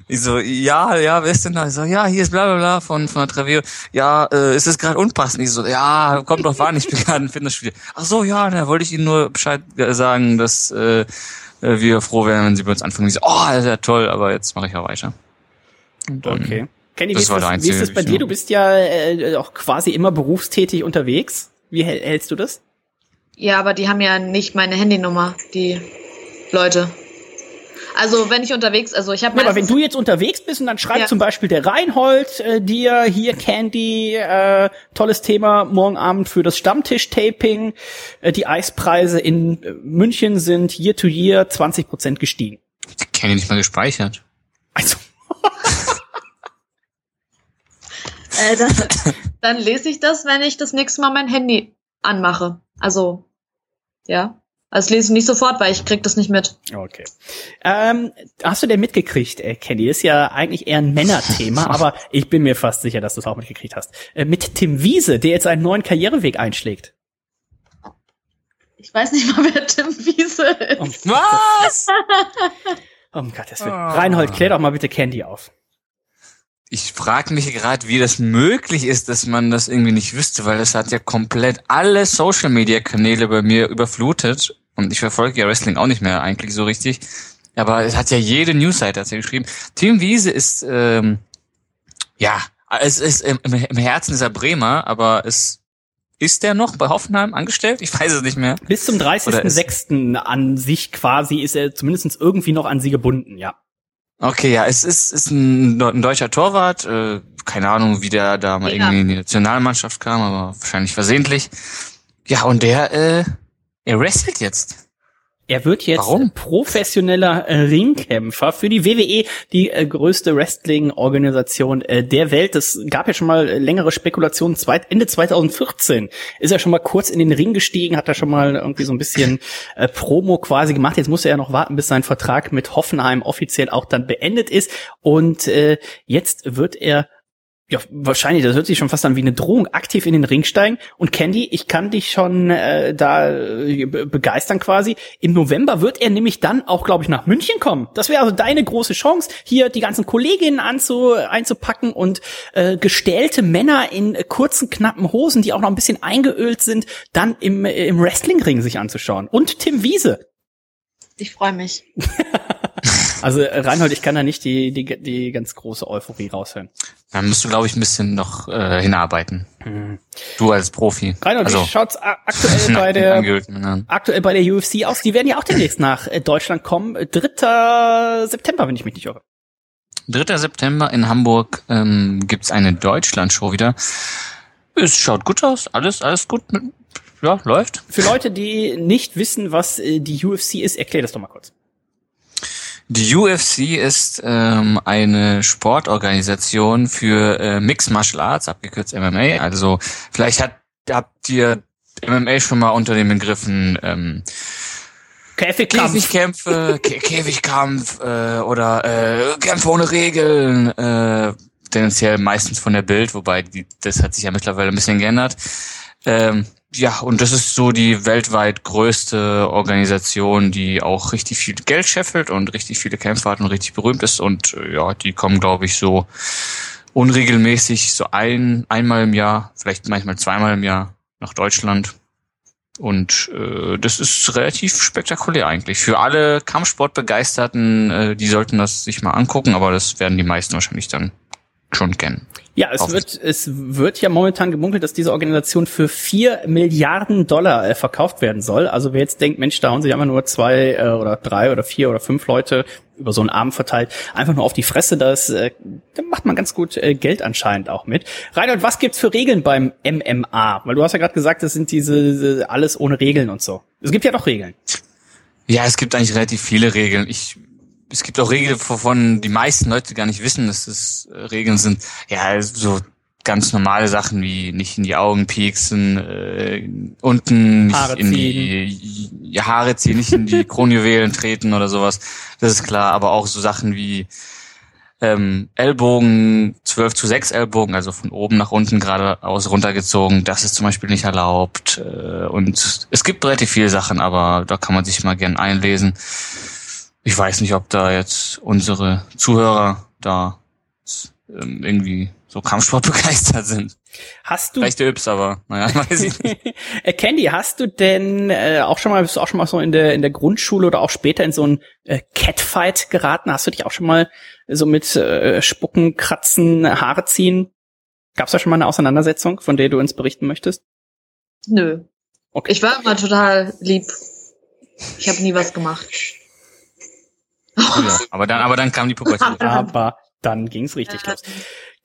ich so, ja, ja, wer ist denn da? Ich so, ja, hier ist bla bla bla von, von der Traveo. Ja, äh, ist das gerade unpassend? Ich so, ja, kommt doch an, ich bin gerade im Fitnessstudio. Ach so, ja, da wollte ich Ihnen nur Bescheid sagen, dass äh, äh, wir froh wären, wenn Sie bei uns anfangen. Ich so, oh, das ist ja toll, aber jetzt mache ich auch weiter. Und, okay. Kenny, wie, ist das, wie ist das bei dir? Du bist ja äh, auch quasi immer berufstätig unterwegs. Wie hältst du das? Ja, aber die haben ja nicht meine Handynummer, die Leute. Also wenn ich unterwegs, also ich habe. Ja, aber wenn du jetzt unterwegs bist und dann schreibt ja. zum Beispiel der Reinhold äh, dir hier Candy, äh, tolles Thema morgen Abend für das Stammtisch-Taping. Äh, die Eispreise in äh, München sind year to year 20 Prozent gestiegen. Die Candy nicht mal gespeichert. Also. <laughs> Äh, dann, dann lese ich das, wenn ich das nächste Mal mein Handy anmache. Also, ja. Also lese ich nicht sofort, weil ich krieg das nicht mit. Okay. Ähm, hast du denn mitgekriegt, äh, Kenny? Ist ja eigentlich eher ein Männerthema, <laughs> aber ich bin mir fast sicher, dass du es auch mitgekriegt hast. Äh, mit Tim Wiese, der jetzt einen neuen Karriereweg einschlägt. Ich weiß nicht mal, wer Tim Wiese ist. Oh, Was? <laughs> um Gottes Willen. Oh. Reinhold, klär doch mal bitte Candy auf ich frage mich gerade, wie das möglich ist, dass man das irgendwie nicht wüsste, weil das hat ja komplett alle Social Media Kanäle bei mir überflutet und ich verfolge ja Wrestling auch nicht mehr eigentlich so richtig. Aber es hat ja jede Newsseite hat ja geschrieben. Tim Wiese ist ähm, ja, es ist im, im Herzen ist er Bremer, aber es ist der noch bei Hoffenheim angestellt? Ich weiß es nicht mehr. Bis zum 30.06. an sich quasi ist er zumindest irgendwie noch an sie gebunden, ja. Okay, ja, es ist, ist ein, ein deutscher Torwart. Äh, keine Ahnung, wie der da mal ja. irgendwie in die Nationalmannschaft kam, aber wahrscheinlich versehentlich. Ja, und der, äh, er wrestelt jetzt. Er wird jetzt Warum? professioneller äh, Ringkämpfer für die WWE, die äh, größte Wrestling-Organisation äh, der Welt. Das gab ja schon mal äh, längere Spekulationen. Zweit, Ende 2014 ist er schon mal kurz in den Ring gestiegen, hat er schon mal irgendwie so ein bisschen äh, Promo quasi gemacht. Jetzt muss er ja noch warten, bis sein Vertrag mit Hoffenheim offiziell auch dann beendet ist. Und äh, jetzt wird er ja, wahrscheinlich, das hört sich schon fast an wie eine Drohung, aktiv in den Ring steigen. Und Candy, ich kann dich schon äh, da äh, begeistern quasi. Im November wird er nämlich dann auch, glaube ich, nach München kommen. Das wäre also deine große Chance, hier die ganzen Kolleginnen anzu, einzupacken und äh, gestellte Männer in äh, kurzen, knappen Hosen, die auch noch ein bisschen eingeölt sind, dann im, äh, im Wrestlingring sich anzuschauen. Und Tim Wiese. Ich freue mich. <laughs> Also äh, Reinhold, ich kann da nicht die, die, die ganz große Euphorie raushören. Da musst du, glaube ich, ein bisschen noch äh, hinarbeiten. Mhm. Du als Profi. Reinhold, also, wie schaut's <laughs> aktuell bei der aktuell bei der UFC aus? Die werden ja auch demnächst nach äh, Deutschland kommen. 3. September, wenn ich mich nicht irre. 3. September in Hamburg ähm, gibt's eine Deutschland-Show wieder. Es schaut gut aus, alles, alles gut. Ja, läuft. Für Leute, die nicht wissen, was äh, die UFC ist, erklär das doch mal kurz. Die UFC ist ähm, eine Sportorganisation für äh, Mixed Martial Arts, abgekürzt MMA. Also vielleicht hat, habt ihr MMA schon mal unter den Begriffen ähm, Käfigkampf. Käfigkämpfe, Kä <laughs> Käfigkampf äh, oder äh, Kämpfe ohne Regeln, äh, tendenziell meistens von der Bild, wobei die, das hat sich ja mittlerweile ein bisschen geändert. Ähm, ja, und das ist so die weltweit größte Organisation, die auch richtig viel Geld scheffelt und richtig viele Kämpfer hat und richtig berühmt ist. Und äh, ja, die kommen, glaube ich, so unregelmäßig, so ein, einmal im Jahr, vielleicht manchmal zweimal im Jahr nach Deutschland. Und äh, das ist relativ spektakulär eigentlich. Für alle Kampfsportbegeisterten, äh, die sollten das sich mal angucken, aber das werden die meisten wahrscheinlich dann schon kennen. Ja, es wird, es wird ja momentan gemunkelt, dass diese Organisation für vier Milliarden Dollar äh, verkauft werden soll. Also wer jetzt denkt, Mensch, da hauen sich einfach nur zwei äh, oder drei oder vier oder fünf Leute über so einen Arm verteilt, einfach nur auf die Fresse, das, äh, da macht man ganz gut äh, Geld anscheinend auch mit. Reinhold, was gibt's für Regeln beim MMA? Weil du hast ja gerade gesagt, das sind diese, diese alles ohne Regeln und so. Es gibt ja doch Regeln. Ja, es gibt eigentlich relativ viele Regeln. Ich es gibt auch Regeln, wovon die meisten Leute gar nicht wissen, dass es äh, Regeln sind. Ja, so ganz normale Sachen wie nicht in die Augen pieksen, äh, unten nicht Haare in die ja, Haare ziehen, nicht in die <laughs> Kronjuwelen treten oder sowas. Das ist klar, aber auch so Sachen wie ähm, Ellbogen, 12 zu 6 Ellbogen, also von oben nach unten geradeaus runtergezogen, das ist zum Beispiel nicht erlaubt. Äh, und es gibt relativ viele Sachen, aber da kann man sich mal gern einlesen ich weiß nicht, ob da jetzt unsere Zuhörer da ähm, irgendwie so Kampfsport begeistert sind. Hast du vielleicht der Yps, aber naja, <laughs> weiß ich nicht. <laughs> Äh, Candy, hast du denn äh, auch schon mal bist du auch schon mal so in der in der Grundschule oder auch später in so ein äh, Catfight geraten? Hast du dich auch schon mal so mit äh, Spucken, Kratzen, Haare ziehen? Gab's da schon mal eine Auseinandersetzung, von der du uns berichten möchtest? Nö. Okay. Ich war immer total lieb. Ich habe nie was gemacht. Ja, aber dann, aber dann kam die Pubertät. <laughs> aber dann ging's richtig los.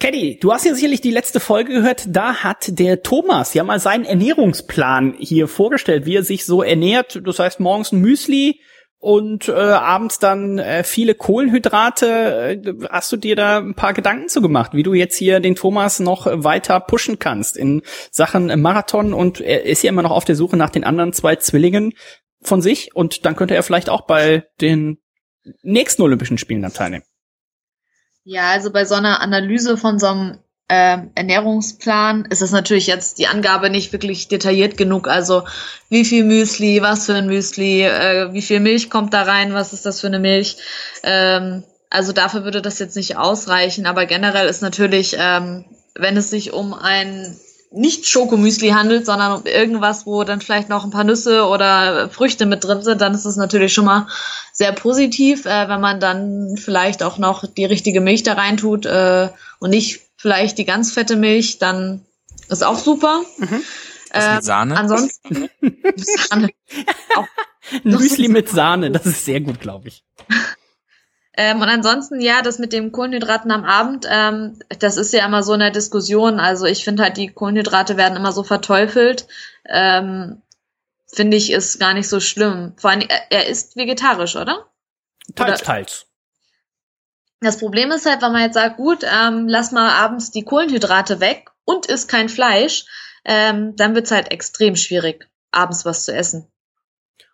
Kenny, du hast ja sicherlich die letzte Folge gehört. Da hat der Thomas ja mal seinen Ernährungsplan hier vorgestellt, wie er sich so ernährt. Das heißt morgens ein Müsli und äh, abends dann äh, viele Kohlenhydrate. Äh, hast du dir da ein paar Gedanken zu gemacht, wie du jetzt hier den Thomas noch weiter pushen kannst in Sachen Marathon? Und er ist ja immer noch auf der Suche nach den anderen zwei Zwillingen von sich. Und dann könnte er vielleicht auch bei den nächsten Olympischen Spielen dann teilnehmen? Ja, also bei so einer Analyse von so einem äh, Ernährungsplan ist das natürlich jetzt die Angabe nicht wirklich detailliert genug. Also wie viel Müsli, was für ein Müsli, äh, wie viel Milch kommt da rein, was ist das für eine Milch. Ähm, also dafür würde das jetzt nicht ausreichen. Aber generell ist natürlich, ähm, wenn es sich um ein nicht Schokomüsli handelt, sondern um irgendwas, wo dann vielleicht noch ein paar Nüsse oder Früchte mit drin sind, dann ist es natürlich schon mal sehr positiv, äh, wenn man dann vielleicht auch noch die richtige Milch da reintut äh, und nicht vielleicht die ganz fette Milch, dann ist auch super. Mhm. Was mit Sahne? Ähm, ansonsten <laughs> Sahne. Auch, Müsli mit Sahne, das ist sehr gut, glaube ich. Ähm, und ansonsten, ja, das mit dem Kohlenhydraten am Abend, ähm, das ist ja immer so in der Diskussion. Also ich finde halt, die Kohlenhydrate werden immer so verteufelt. Ähm, finde ich, ist gar nicht so schlimm. Vor allem, er, er ist vegetarisch, oder? Teils, oder? teils. Das Problem ist halt, wenn man jetzt sagt, gut, ähm, lass mal abends die Kohlenhydrate weg und isst kein Fleisch, ähm, dann wird's halt extrem schwierig, abends was zu essen.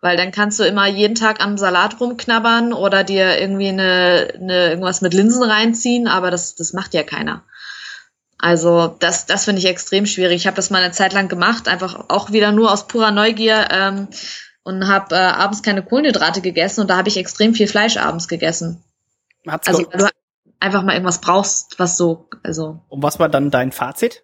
Weil dann kannst du immer jeden Tag am Salat rumknabbern oder dir irgendwie eine, eine irgendwas mit Linsen reinziehen, aber das, das macht ja keiner. Also das, das finde ich extrem schwierig. Ich habe das mal eine Zeit lang gemacht, einfach auch wieder nur aus purer Neugier ähm, und habe äh, abends keine Kohlenhydrate gegessen und da habe ich extrem viel Fleisch abends gegessen. Hat's also du einfach mal irgendwas brauchst, was so, also. Und was war dann dein Fazit?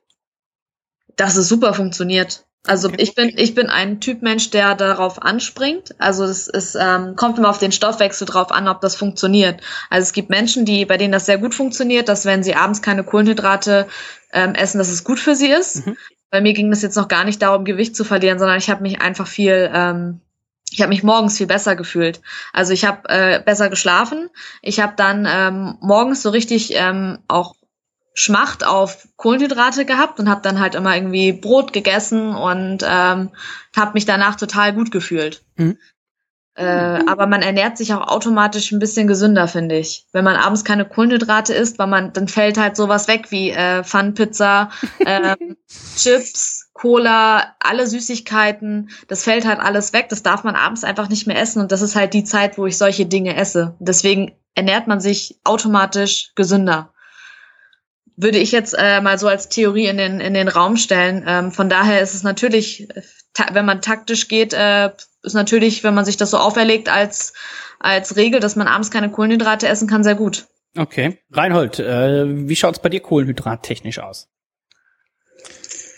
Dass es super funktioniert. Also ich bin ich bin ein Typ Mensch, der darauf anspringt. Also es, es ähm, kommt immer auf den Stoffwechsel drauf an, ob das funktioniert. Also es gibt Menschen, die bei denen das sehr gut funktioniert, dass wenn sie abends keine Kohlenhydrate ähm, essen, dass es gut für sie ist. Mhm. Bei mir ging das jetzt noch gar nicht darum, Gewicht zu verlieren, sondern ich habe mich einfach viel ähm, ich habe mich morgens viel besser gefühlt. Also ich habe äh, besser geschlafen. Ich habe dann ähm, morgens so richtig ähm, auch Schmacht auf Kohlenhydrate gehabt und habe dann halt immer irgendwie Brot gegessen und ähm, habe mich danach total gut gefühlt. Mhm. Äh, aber man ernährt sich auch automatisch ein bisschen gesünder, finde ich. Wenn man abends keine Kohlenhydrate isst, weil man, dann fällt halt sowas weg wie äh, Pfannpizza, <laughs> äh, Chips, Cola, alle Süßigkeiten. Das fällt halt alles weg. Das darf man abends einfach nicht mehr essen. Und das ist halt die Zeit, wo ich solche Dinge esse. Deswegen ernährt man sich automatisch gesünder. Würde ich jetzt äh, mal so als Theorie in den, in den Raum stellen. Ähm, von daher ist es natürlich, wenn man taktisch geht, äh, ist natürlich, wenn man sich das so auferlegt als, als Regel, dass man abends keine Kohlenhydrate essen kann, sehr gut. Okay. Reinhold, äh, wie schaut's bei dir kohlenhydrattechnisch aus?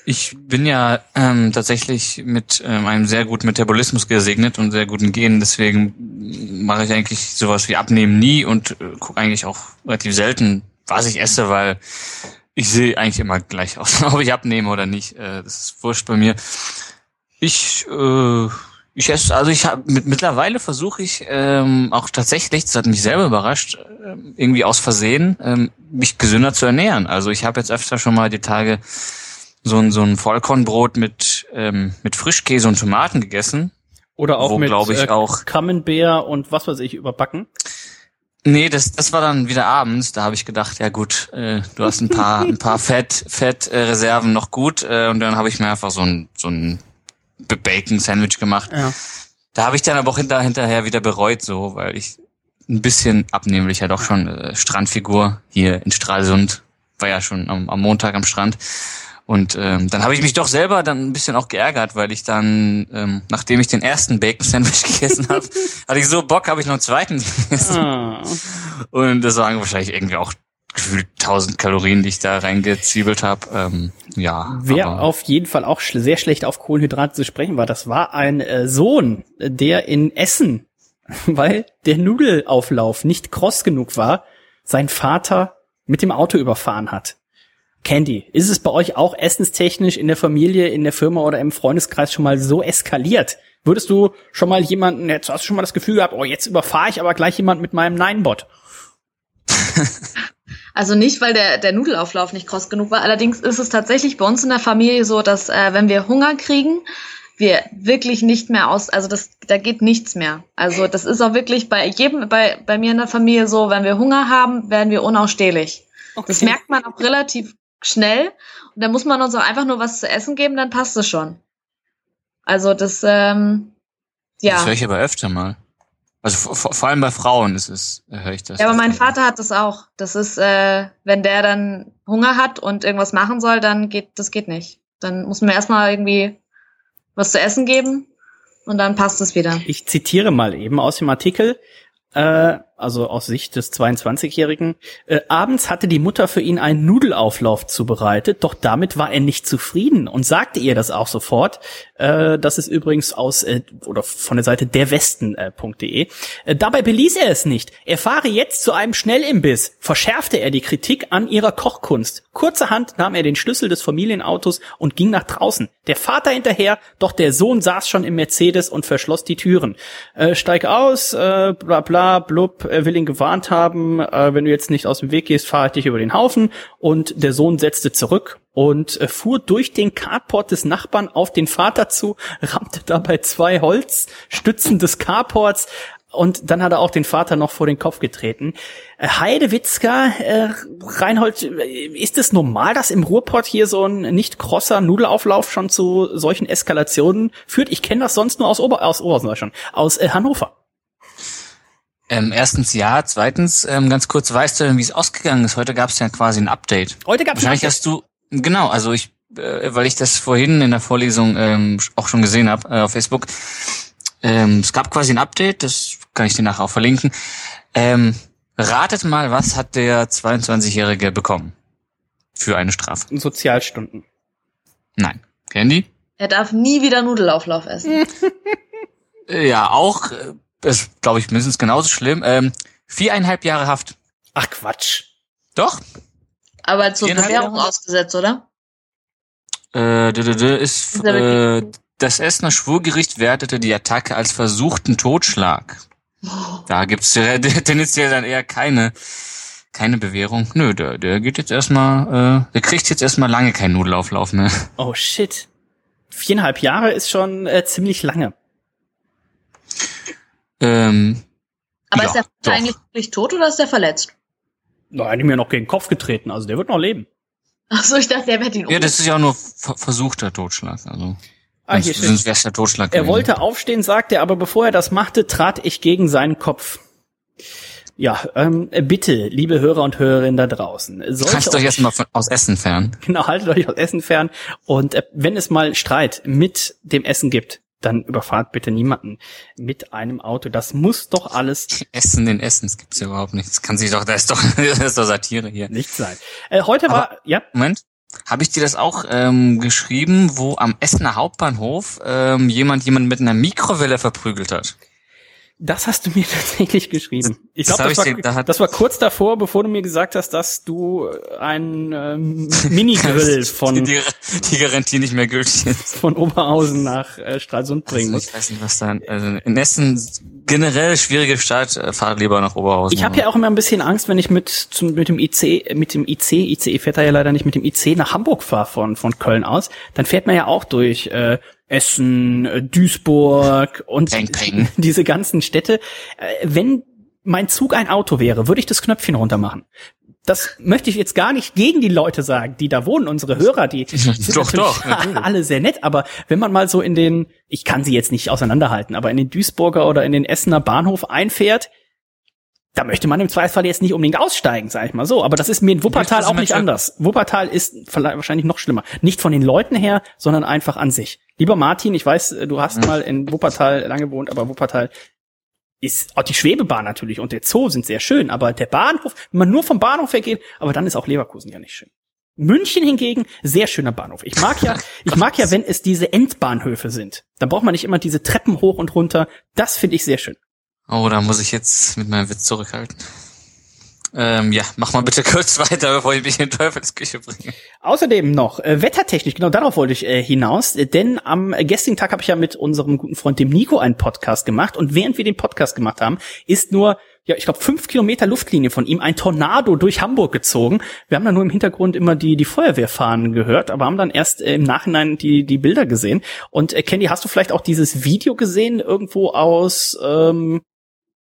Ich bin ja ähm, tatsächlich mit ähm, einem sehr guten Metabolismus gesegnet und sehr guten Genen, deswegen mache ich eigentlich sowas wie Abnehmen nie und äh, gucke eigentlich auch relativ selten, was ich esse, weil ich sehe eigentlich immer gleich aus, <laughs> ob ich abnehme oder nicht. Äh, das ist wurscht bei mir. Ich äh, ich esse, also ich habe mit, mittlerweile versuche ich ähm, auch tatsächlich, das hat mich selber überrascht, äh, irgendwie aus Versehen ähm, mich gesünder zu ernähren. Also ich habe jetzt öfter schon mal die Tage so ein so ein Vollkornbrot mit ähm, mit Frischkäse und Tomaten gegessen. Oder auch wo, mit ich, äh, auch Camembert und was weiß ich überbacken. Nee, das, das war dann wieder abends. Da habe ich gedacht, ja gut, äh, du hast ein paar, ein paar <laughs> Fett, Fettreserven äh, noch gut. Äh, und dann habe ich mir einfach so ein, so ein Bacon-Sandwich gemacht. Ja. Da habe ich dann aber auch hinter, hinterher wieder bereut, so, weil ich ein bisschen abnehmlicher doch schon äh, Strandfigur hier in Stralsund, war ja schon am, am Montag am Strand. Und ähm, dann habe ich mich doch selber dann ein bisschen auch geärgert, weil ich dann, ähm, nachdem ich den ersten Bacon-Sandwich <laughs> gegessen habe, hatte ich so Bock, habe ich noch einen zweiten <laughs> gegessen. Oh. Und das waren wahrscheinlich irgendwie auch gefühlt 1000 Kalorien, die ich da reingezwiebelt habe. Ähm, ja. Wer auf jeden Fall auch sch sehr schlecht auf Kohlenhydrate zu sprechen war, das war ein äh, Sohn, der in Essen, <laughs> weil der Nudelauflauf nicht kross genug war, sein Vater mit dem Auto überfahren hat. Candy, ist es bei euch auch essenstechnisch in der Familie, in der Firma oder im Freundeskreis schon mal so eskaliert? Würdest du schon mal jemanden, jetzt hast du schon mal das Gefühl gehabt, oh, jetzt überfahre ich aber gleich jemand mit meinem Nein-Bot? <laughs> Also nicht, weil der, der Nudelauflauf nicht kross genug war. Allerdings ist es tatsächlich bei uns in der Familie so, dass äh, wenn wir Hunger kriegen, wir wirklich nicht mehr aus, also das, da geht nichts mehr. Also das ist auch wirklich bei jedem, bei, bei mir in der Familie so, wenn wir Hunger haben, werden wir unausstehlich. Okay. Das merkt man auch relativ schnell. Und da muss man uns auch einfach nur was zu essen geben, dann passt es schon. Also das, ähm, ja. Das höre ich aber öfter mal. Also vor, vor allem bei Frauen ist es, höre ich das. Ja, aber mein Vater hat das auch. Das ist, äh, wenn der dann Hunger hat und irgendwas machen soll, dann geht, das geht nicht. Dann muss man erstmal irgendwie was zu essen geben und dann passt es wieder. Ich zitiere mal eben aus dem Artikel äh, also aus Sicht des 22-Jährigen. Äh, abends hatte die Mutter für ihn einen Nudelauflauf zubereitet, doch damit war er nicht zufrieden und sagte ihr das auch sofort. Äh, das ist übrigens aus äh, oder von der Seite derwesten.de. Äh, dabei beließ er es nicht. Er fahre jetzt zu einem Schnellimbiss, verschärfte er die Kritik an ihrer Kochkunst. Kurzerhand nahm er den Schlüssel des Familienautos und ging nach draußen. Der Vater hinterher, doch der Sohn saß schon im Mercedes und verschloss die Türen. Äh, steig aus, äh, bla bla blub will ihn gewarnt haben, äh, wenn du jetzt nicht aus dem Weg gehst, fahre ich dich über den Haufen. Und der Sohn setzte zurück und äh, fuhr durch den Carport des Nachbarn auf den Vater zu, rammte dabei zwei Holzstützen des Carports und dann hat er auch den Vater noch vor den Kopf getreten. Äh, Heidewitzka, äh, Reinhold, ist es normal, dass im Ruhrpott hier so ein nicht krosser Nudelauflauf schon zu solchen Eskalationen führt? Ich kenne das sonst nur aus Ober aus Obersen, aus äh, Hannover. Ähm, erstens ja, zweitens ähm, ganz kurz, weißt du, wie es ausgegangen ist? Heute gab es ja quasi ein Update. Heute gab es Wahrscheinlich hast du genau, also ich, äh, weil ich das vorhin in der Vorlesung ähm, auch schon gesehen habe äh, auf Facebook. Ähm, es gab quasi ein Update, das kann ich dir nachher auch verlinken. Ähm, ratet mal, was hat der 22-Jährige bekommen für eine Strafe? Sozialstunden. Nein. Candy? Er darf nie wieder Nudelauflauf essen. <laughs> ja, auch äh, ist, glaube ich, mindestens genauso schlimm. Ähm, viereinhalb Jahre Haft. Ach Quatsch. Doch. Aber zur Bewährung ausgesetzt, oder? Äh, ist, äh, das Essener Schwurgericht wertete die Attacke als versuchten Totschlag. Oh. Da gibt's tendenziell <laughs> dann eher keine keine Bewährung. Nö, der, der geht jetzt erstmal, äh, der kriegt jetzt erstmal lange keinen Nudelauflauf mehr. Oh shit. Viereinhalb Jahre ist schon äh, ziemlich lange. Ähm, Aber ja, ist der Vater eigentlich wirklich tot oder ist der verletzt? Nein, die mir noch gegen den Kopf getreten, also der wird noch leben. Ach so, ich dachte, der wird ihn Ja, das ist ja auch nur versuchter Totschlag, also. Ah, hier steht. Der Totschlag er wollte aufstehen, sagte er, aber bevor er das machte, trat ich gegen seinen Kopf. Ja, ähm, bitte, liebe Hörer und Hörerinnen da draußen. Haltet euch erstmal aus Essen fern. <laughs> Genau, haltet euch aus Essen fern. Und äh, wenn es mal Streit mit dem Essen gibt, dann überfahrt bitte niemanden mit einem Auto. Das muss doch alles. Essen in Essen, das gibt's ja überhaupt nicht. Das kann sich doch, das ist doch, <laughs> das ist doch Satire hier. Nicht sein. Äh, heute Aber, war, ja. Moment. Habe ich dir das auch ähm, geschrieben, wo am Essener Hauptbahnhof ähm, jemand jemand mit einer Mikrowelle verprügelt hat? Das hast du mir <laughs> tatsächlich geschrieben. Ich glaube, das, das, war, das war kurz davor, bevor du mir gesagt hast, dass du einen ähm, <laughs> Minigrill von die, die, Garantie nicht mehr gültig ist. <laughs> von Oberhausen nach äh, Stralsund bringen also, Ich weiß nicht, was da. Also in Essen generell schwierige Stadt. Äh, fahrt lieber nach Oberhausen. Ich habe ja auch immer ein bisschen Angst, wenn ich mit zum, mit dem IC mit dem IC ICE fährt er ja leider nicht mit dem IC nach Hamburg fahre von von Köln aus. Dann fährt man ja auch durch äh, Essen, äh, Duisburg und peng, peng. <laughs> diese ganzen Städte. Äh, wenn mein Zug ein Auto wäre, würde ich das Knöpfchen runter machen. Das möchte ich jetzt gar nicht gegen die Leute sagen, die da wohnen, unsere Hörer, die, die <laughs> sind doch, doch, <laughs> alle sehr nett, aber wenn man mal so in den, ich kann sie jetzt nicht auseinanderhalten, aber in den Duisburger oder in den Essener Bahnhof einfährt, da möchte man im Zweifelsfall jetzt nicht unbedingt aussteigen, sag ich mal so. Aber das ist mir in Wuppertal auch nicht anders. Wuppertal ist wahrscheinlich noch schlimmer. Nicht von den Leuten her, sondern einfach an sich. Lieber Martin, ich weiß, du hast mhm. mal in Wuppertal lange gewohnt, aber Wuppertal ist auch die Schwebebahn natürlich und der Zoo sind sehr schön, aber der Bahnhof, wenn man nur vom Bahnhof weggeht, aber dann ist auch Leverkusen ja nicht schön. München hingegen, sehr schöner Bahnhof. Ich mag ja, <laughs> ich mag ja, wenn es diese Endbahnhöfe sind. Da braucht man nicht immer diese Treppen hoch und runter. Das finde ich sehr schön. Oh, da muss ich jetzt mit meinem Witz zurückhalten. Ähm, ja, mach mal bitte <laughs> kurz weiter, bevor ich mich in Teufelsküche bringe. Außerdem noch äh, wettertechnisch, genau darauf wollte ich äh, hinaus, denn am gestrigen Tag habe ich ja mit unserem guten Freund dem Nico einen Podcast gemacht und während wir den Podcast gemacht haben, ist nur ja, ich glaube, fünf Kilometer Luftlinie von ihm ein Tornado durch Hamburg gezogen. Wir haben da nur im Hintergrund immer die, die Feuerwehrfahnen gehört, aber haben dann erst äh, im Nachhinein die, die Bilder gesehen. Und äh, Candy, hast du vielleicht auch dieses Video gesehen, irgendwo aus, ähm,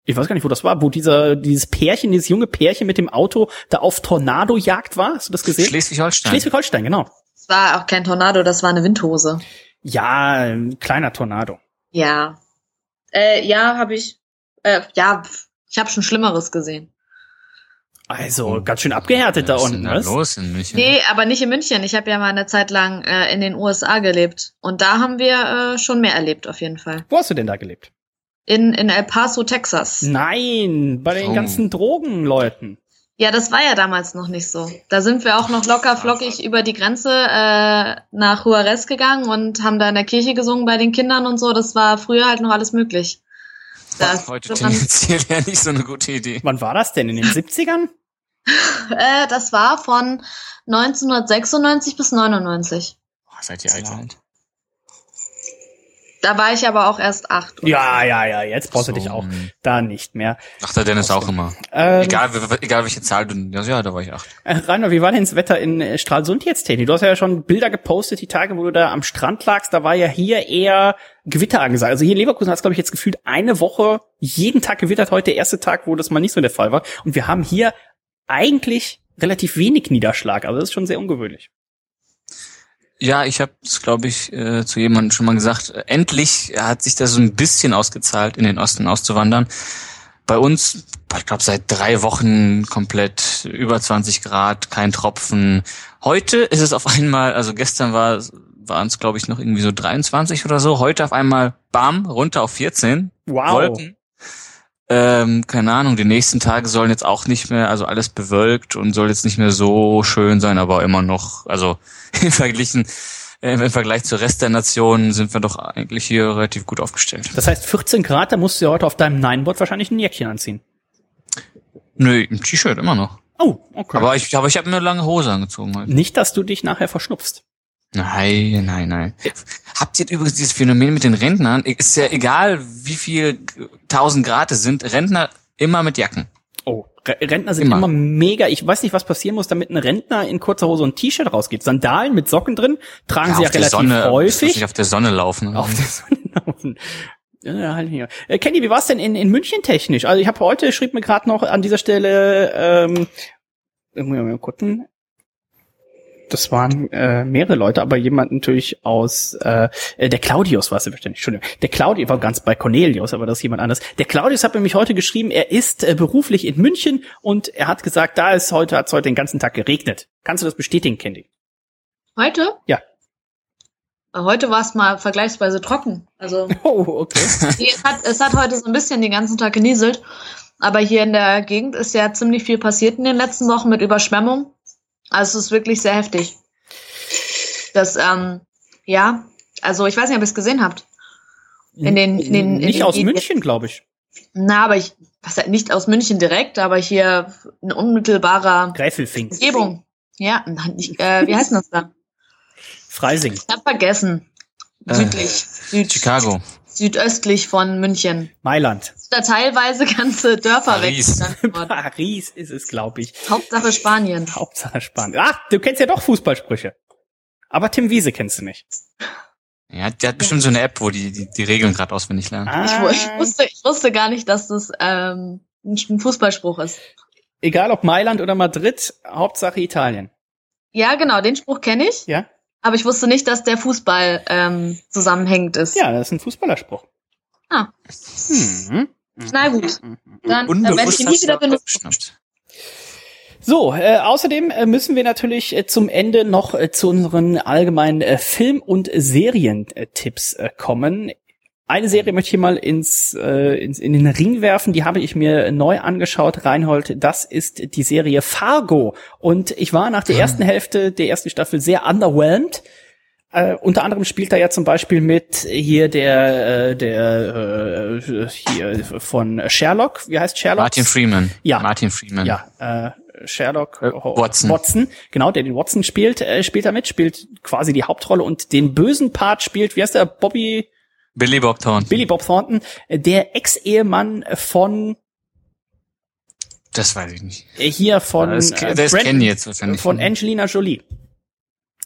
ich weiß gar nicht, wo das war, wo dieser, dieses Pärchen, dieses junge Pärchen mit dem Auto da auf Tornadojagd war. Hast du das gesehen? Schleswig-Holstein. Schleswig-Holstein, genau. Es war auch kein Tornado, das war eine Windhose. Ja, ein kleiner Tornado. Ja. Äh, ja, habe ich. Äh, ja, ich habe schon Schlimmeres gesehen. Also ganz schön abgehärtet da unten, was? Los in München? Nee, aber nicht in München. Ich habe ja mal eine Zeit lang äh, in den USA gelebt. Und da haben wir äh, schon mehr erlebt, auf jeden Fall. Wo hast du denn da gelebt? In, in El Paso, Texas. Nein, bei den oh. ganzen Drogenleuten. Ja, das war ja damals noch nicht so. Da sind wir auch noch locker flockig über die Grenze äh, nach Juarez gegangen und haben da in der Kirche gesungen bei den Kindern und so. Das war früher halt noch alles möglich. Das heute tendenziell ja nicht so eine gute Idee. Wann war das denn? In den 70ern? <laughs> äh, das war von 1996 bis 99. Boah, seid ihr alt? Da war ich aber auch erst acht. Ja, ja, ja, jetzt brauchst so. du dich auch da nicht mehr. Ach, der Dennis auch immer. Ähm, egal, egal welche Zahl du, ja, da war ich acht. Äh, Rainer, wie war denn das Wetter in äh, Stralsund jetzt, Teddy? Du hast ja schon Bilder gepostet, die Tage, wo du da am Strand lagst, da war ja hier eher Gewitter angesagt. Also hier in Leverkusen hat es, glaube ich, jetzt gefühlt eine Woche jeden Tag gewittert, heute der erste Tag, wo das mal nicht so der Fall war. Und wir haben hier eigentlich relativ wenig Niederschlag, also das ist schon sehr ungewöhnlich. Ja, ich habe es, glaube ich, äh, zu jemandem schon mal gesagt. Endlich hat sich das so ein bisschen ausgezahlt, in den Osten auszuwandern. Bei uns, ich glaube, seit drei Wochen komplett über 20 Grad, kein Tropfen. Heute ist es auf einmal, also gestern war waren es, glaube ich, noch irgendwie so 23 oder so. Heute auf einmal, bam, runter auf 14. Wow. Wolken. Ähm, keine Ahnung, die nächsten Tage sollen jetzt auch nicht mehr, also alles bewölkt und soll jetzt nicht mehr so schön sein, aber immer noch, also <laughs> im Verglichen, äh, im Vergleich zur Rest der Nationen sind wir doch eigentlich hier relativ gut aufgestellt. Das heißt 14 Grad, da musst du ja heute auf deinem Nineboard wahrscheinlich ein Jäckchen anziehen. Nö, ein T-Shirt immer noch. Oh, okay. Aber ich, aber ich habe mir eine lange Hose angezogen. Heute. Nicht, dass du dich nachher verschnupfst. Nein, nein, nein. Habt ihr übrigens dieses Phänomen mit den Rentnern? Ist ja egal, wie viel tausend Grad es sind, Rentner immer mit Jacken. Oh, Rentner sind immer. immer. mega. Ich weiß nicht, was passieren muss, damit ein Rentner in kurzer Hose und T-Shirt rausgeht. Sandalen mit Socken drin tragen ja, sie ja relativ Sonne, häufig. Nicht auf der Sonne laufen. Auf der Sonne laufen. Ja, halt hier. Äh, Kenny, wie war's denn in, in München technisch? Also ich habe heute, schrieb mir gerade noch an dieser Stelle, ähm, mal gucken, das waren äh, mehrere Leute, aber jemand natürlich aus äh, äh der Claudius war es bestimmt. Entschuldigung. Der Claudius war ganz bei Cornelius, aber das ist jemand anderes. Der Claudius hat nämlich heute geschrieben, er ist äh, beruflich in München und er hat gesagt, da ist heute hat heute den ganzen Tag geregnet. Kannst du das bestätigen, Candy? Heute? Ja. Heute war es mal vergleichsweise trocken. Also <laughs> oh, okay. es, hat, es hat heute so ein bisschen den ganzen Tag genieselt. Aber hier in der Gegend ist ja ziemlich viel passiert in den letzten Wochen mit Überschwemmung. Also es ist wirklich sehr heftig. Das, ähm, ja, also ich weiß nicht, ob ihr es gesehen habt. In den, in den, in nicht den aus Medien. München, glaube ich. Na, aber ich, was halt nicht aus München direkt, aber hier ein unmittelbarer Greifelfink. Umgebung. Ja, nicht, äh, wie heißt das da? Freising. Ich hab vergessen. Äh, Südlich. Süd, Chicago. Südöstlich von München. Mailand. Da teilweise ganze Dörfer Paris. weg. <laughs> Paris ist es, glaube ich. Hauptsache Spanien. Hauptsache Spanien. Ach, du kennst ja doch Fußballsprüche. Aber Tim Wiese kennst du nicht. Ja, der hat bestimmt so eine App, wo die die, die Regeln gerade auswendig lernen. Ah. Ich, ich, wusste, ich wusste gar nicht, dass das ähm, ein Fußballspruch ist. Egal ob Mailand oder Madrid, Hauptsache Italien. Ja, genau, den Spruch kenne ich. Ja. Aber ich wusste nicht, dass der Fußball ähm, zusammenhängend ist. Ja, das ist ein Fußballerspruch. Ah. Hm. Na gut. Dann äh, werde ich ihn nie wieder benutzen. So, äh, außerdem äh, müssen wir natürlich äh, zum Ende noch äh, zu unseren allgemeinen äh, Film- und Serientipps äh, kommen. Eine Serie möchte ich hier mal ins, äh, ins, in den Ring werfen, die habe ich mir neu angeschaut, Reinhold. Das ist die Serie Fargo. Und ich war nach der ah. ersten Hälfte der ersten Staffel sehr underwhelmed. Äh, unter anderem spielt er ja zum Beispiel mit hier der äh, der äh, hier von Sherlock. Wie heißt Sherlock? Martin Freeman. Ja. Martin Freeman. Ja. Äh, Sherlock äh, Watson. Watson, genau, der den Watson spielt, äh, spielt er mit, spielt quasi die Hauptrolle und den bösen Part spielt, wie heißt der, Bobby Billy Bob Thornton. Billy Bob Thornton, äh, der Ex-Ehemann von das weiß ich nicht. Äh, hier von das, äh, das Brandon, jetzt wahrscheinlich von Angelina Jolie.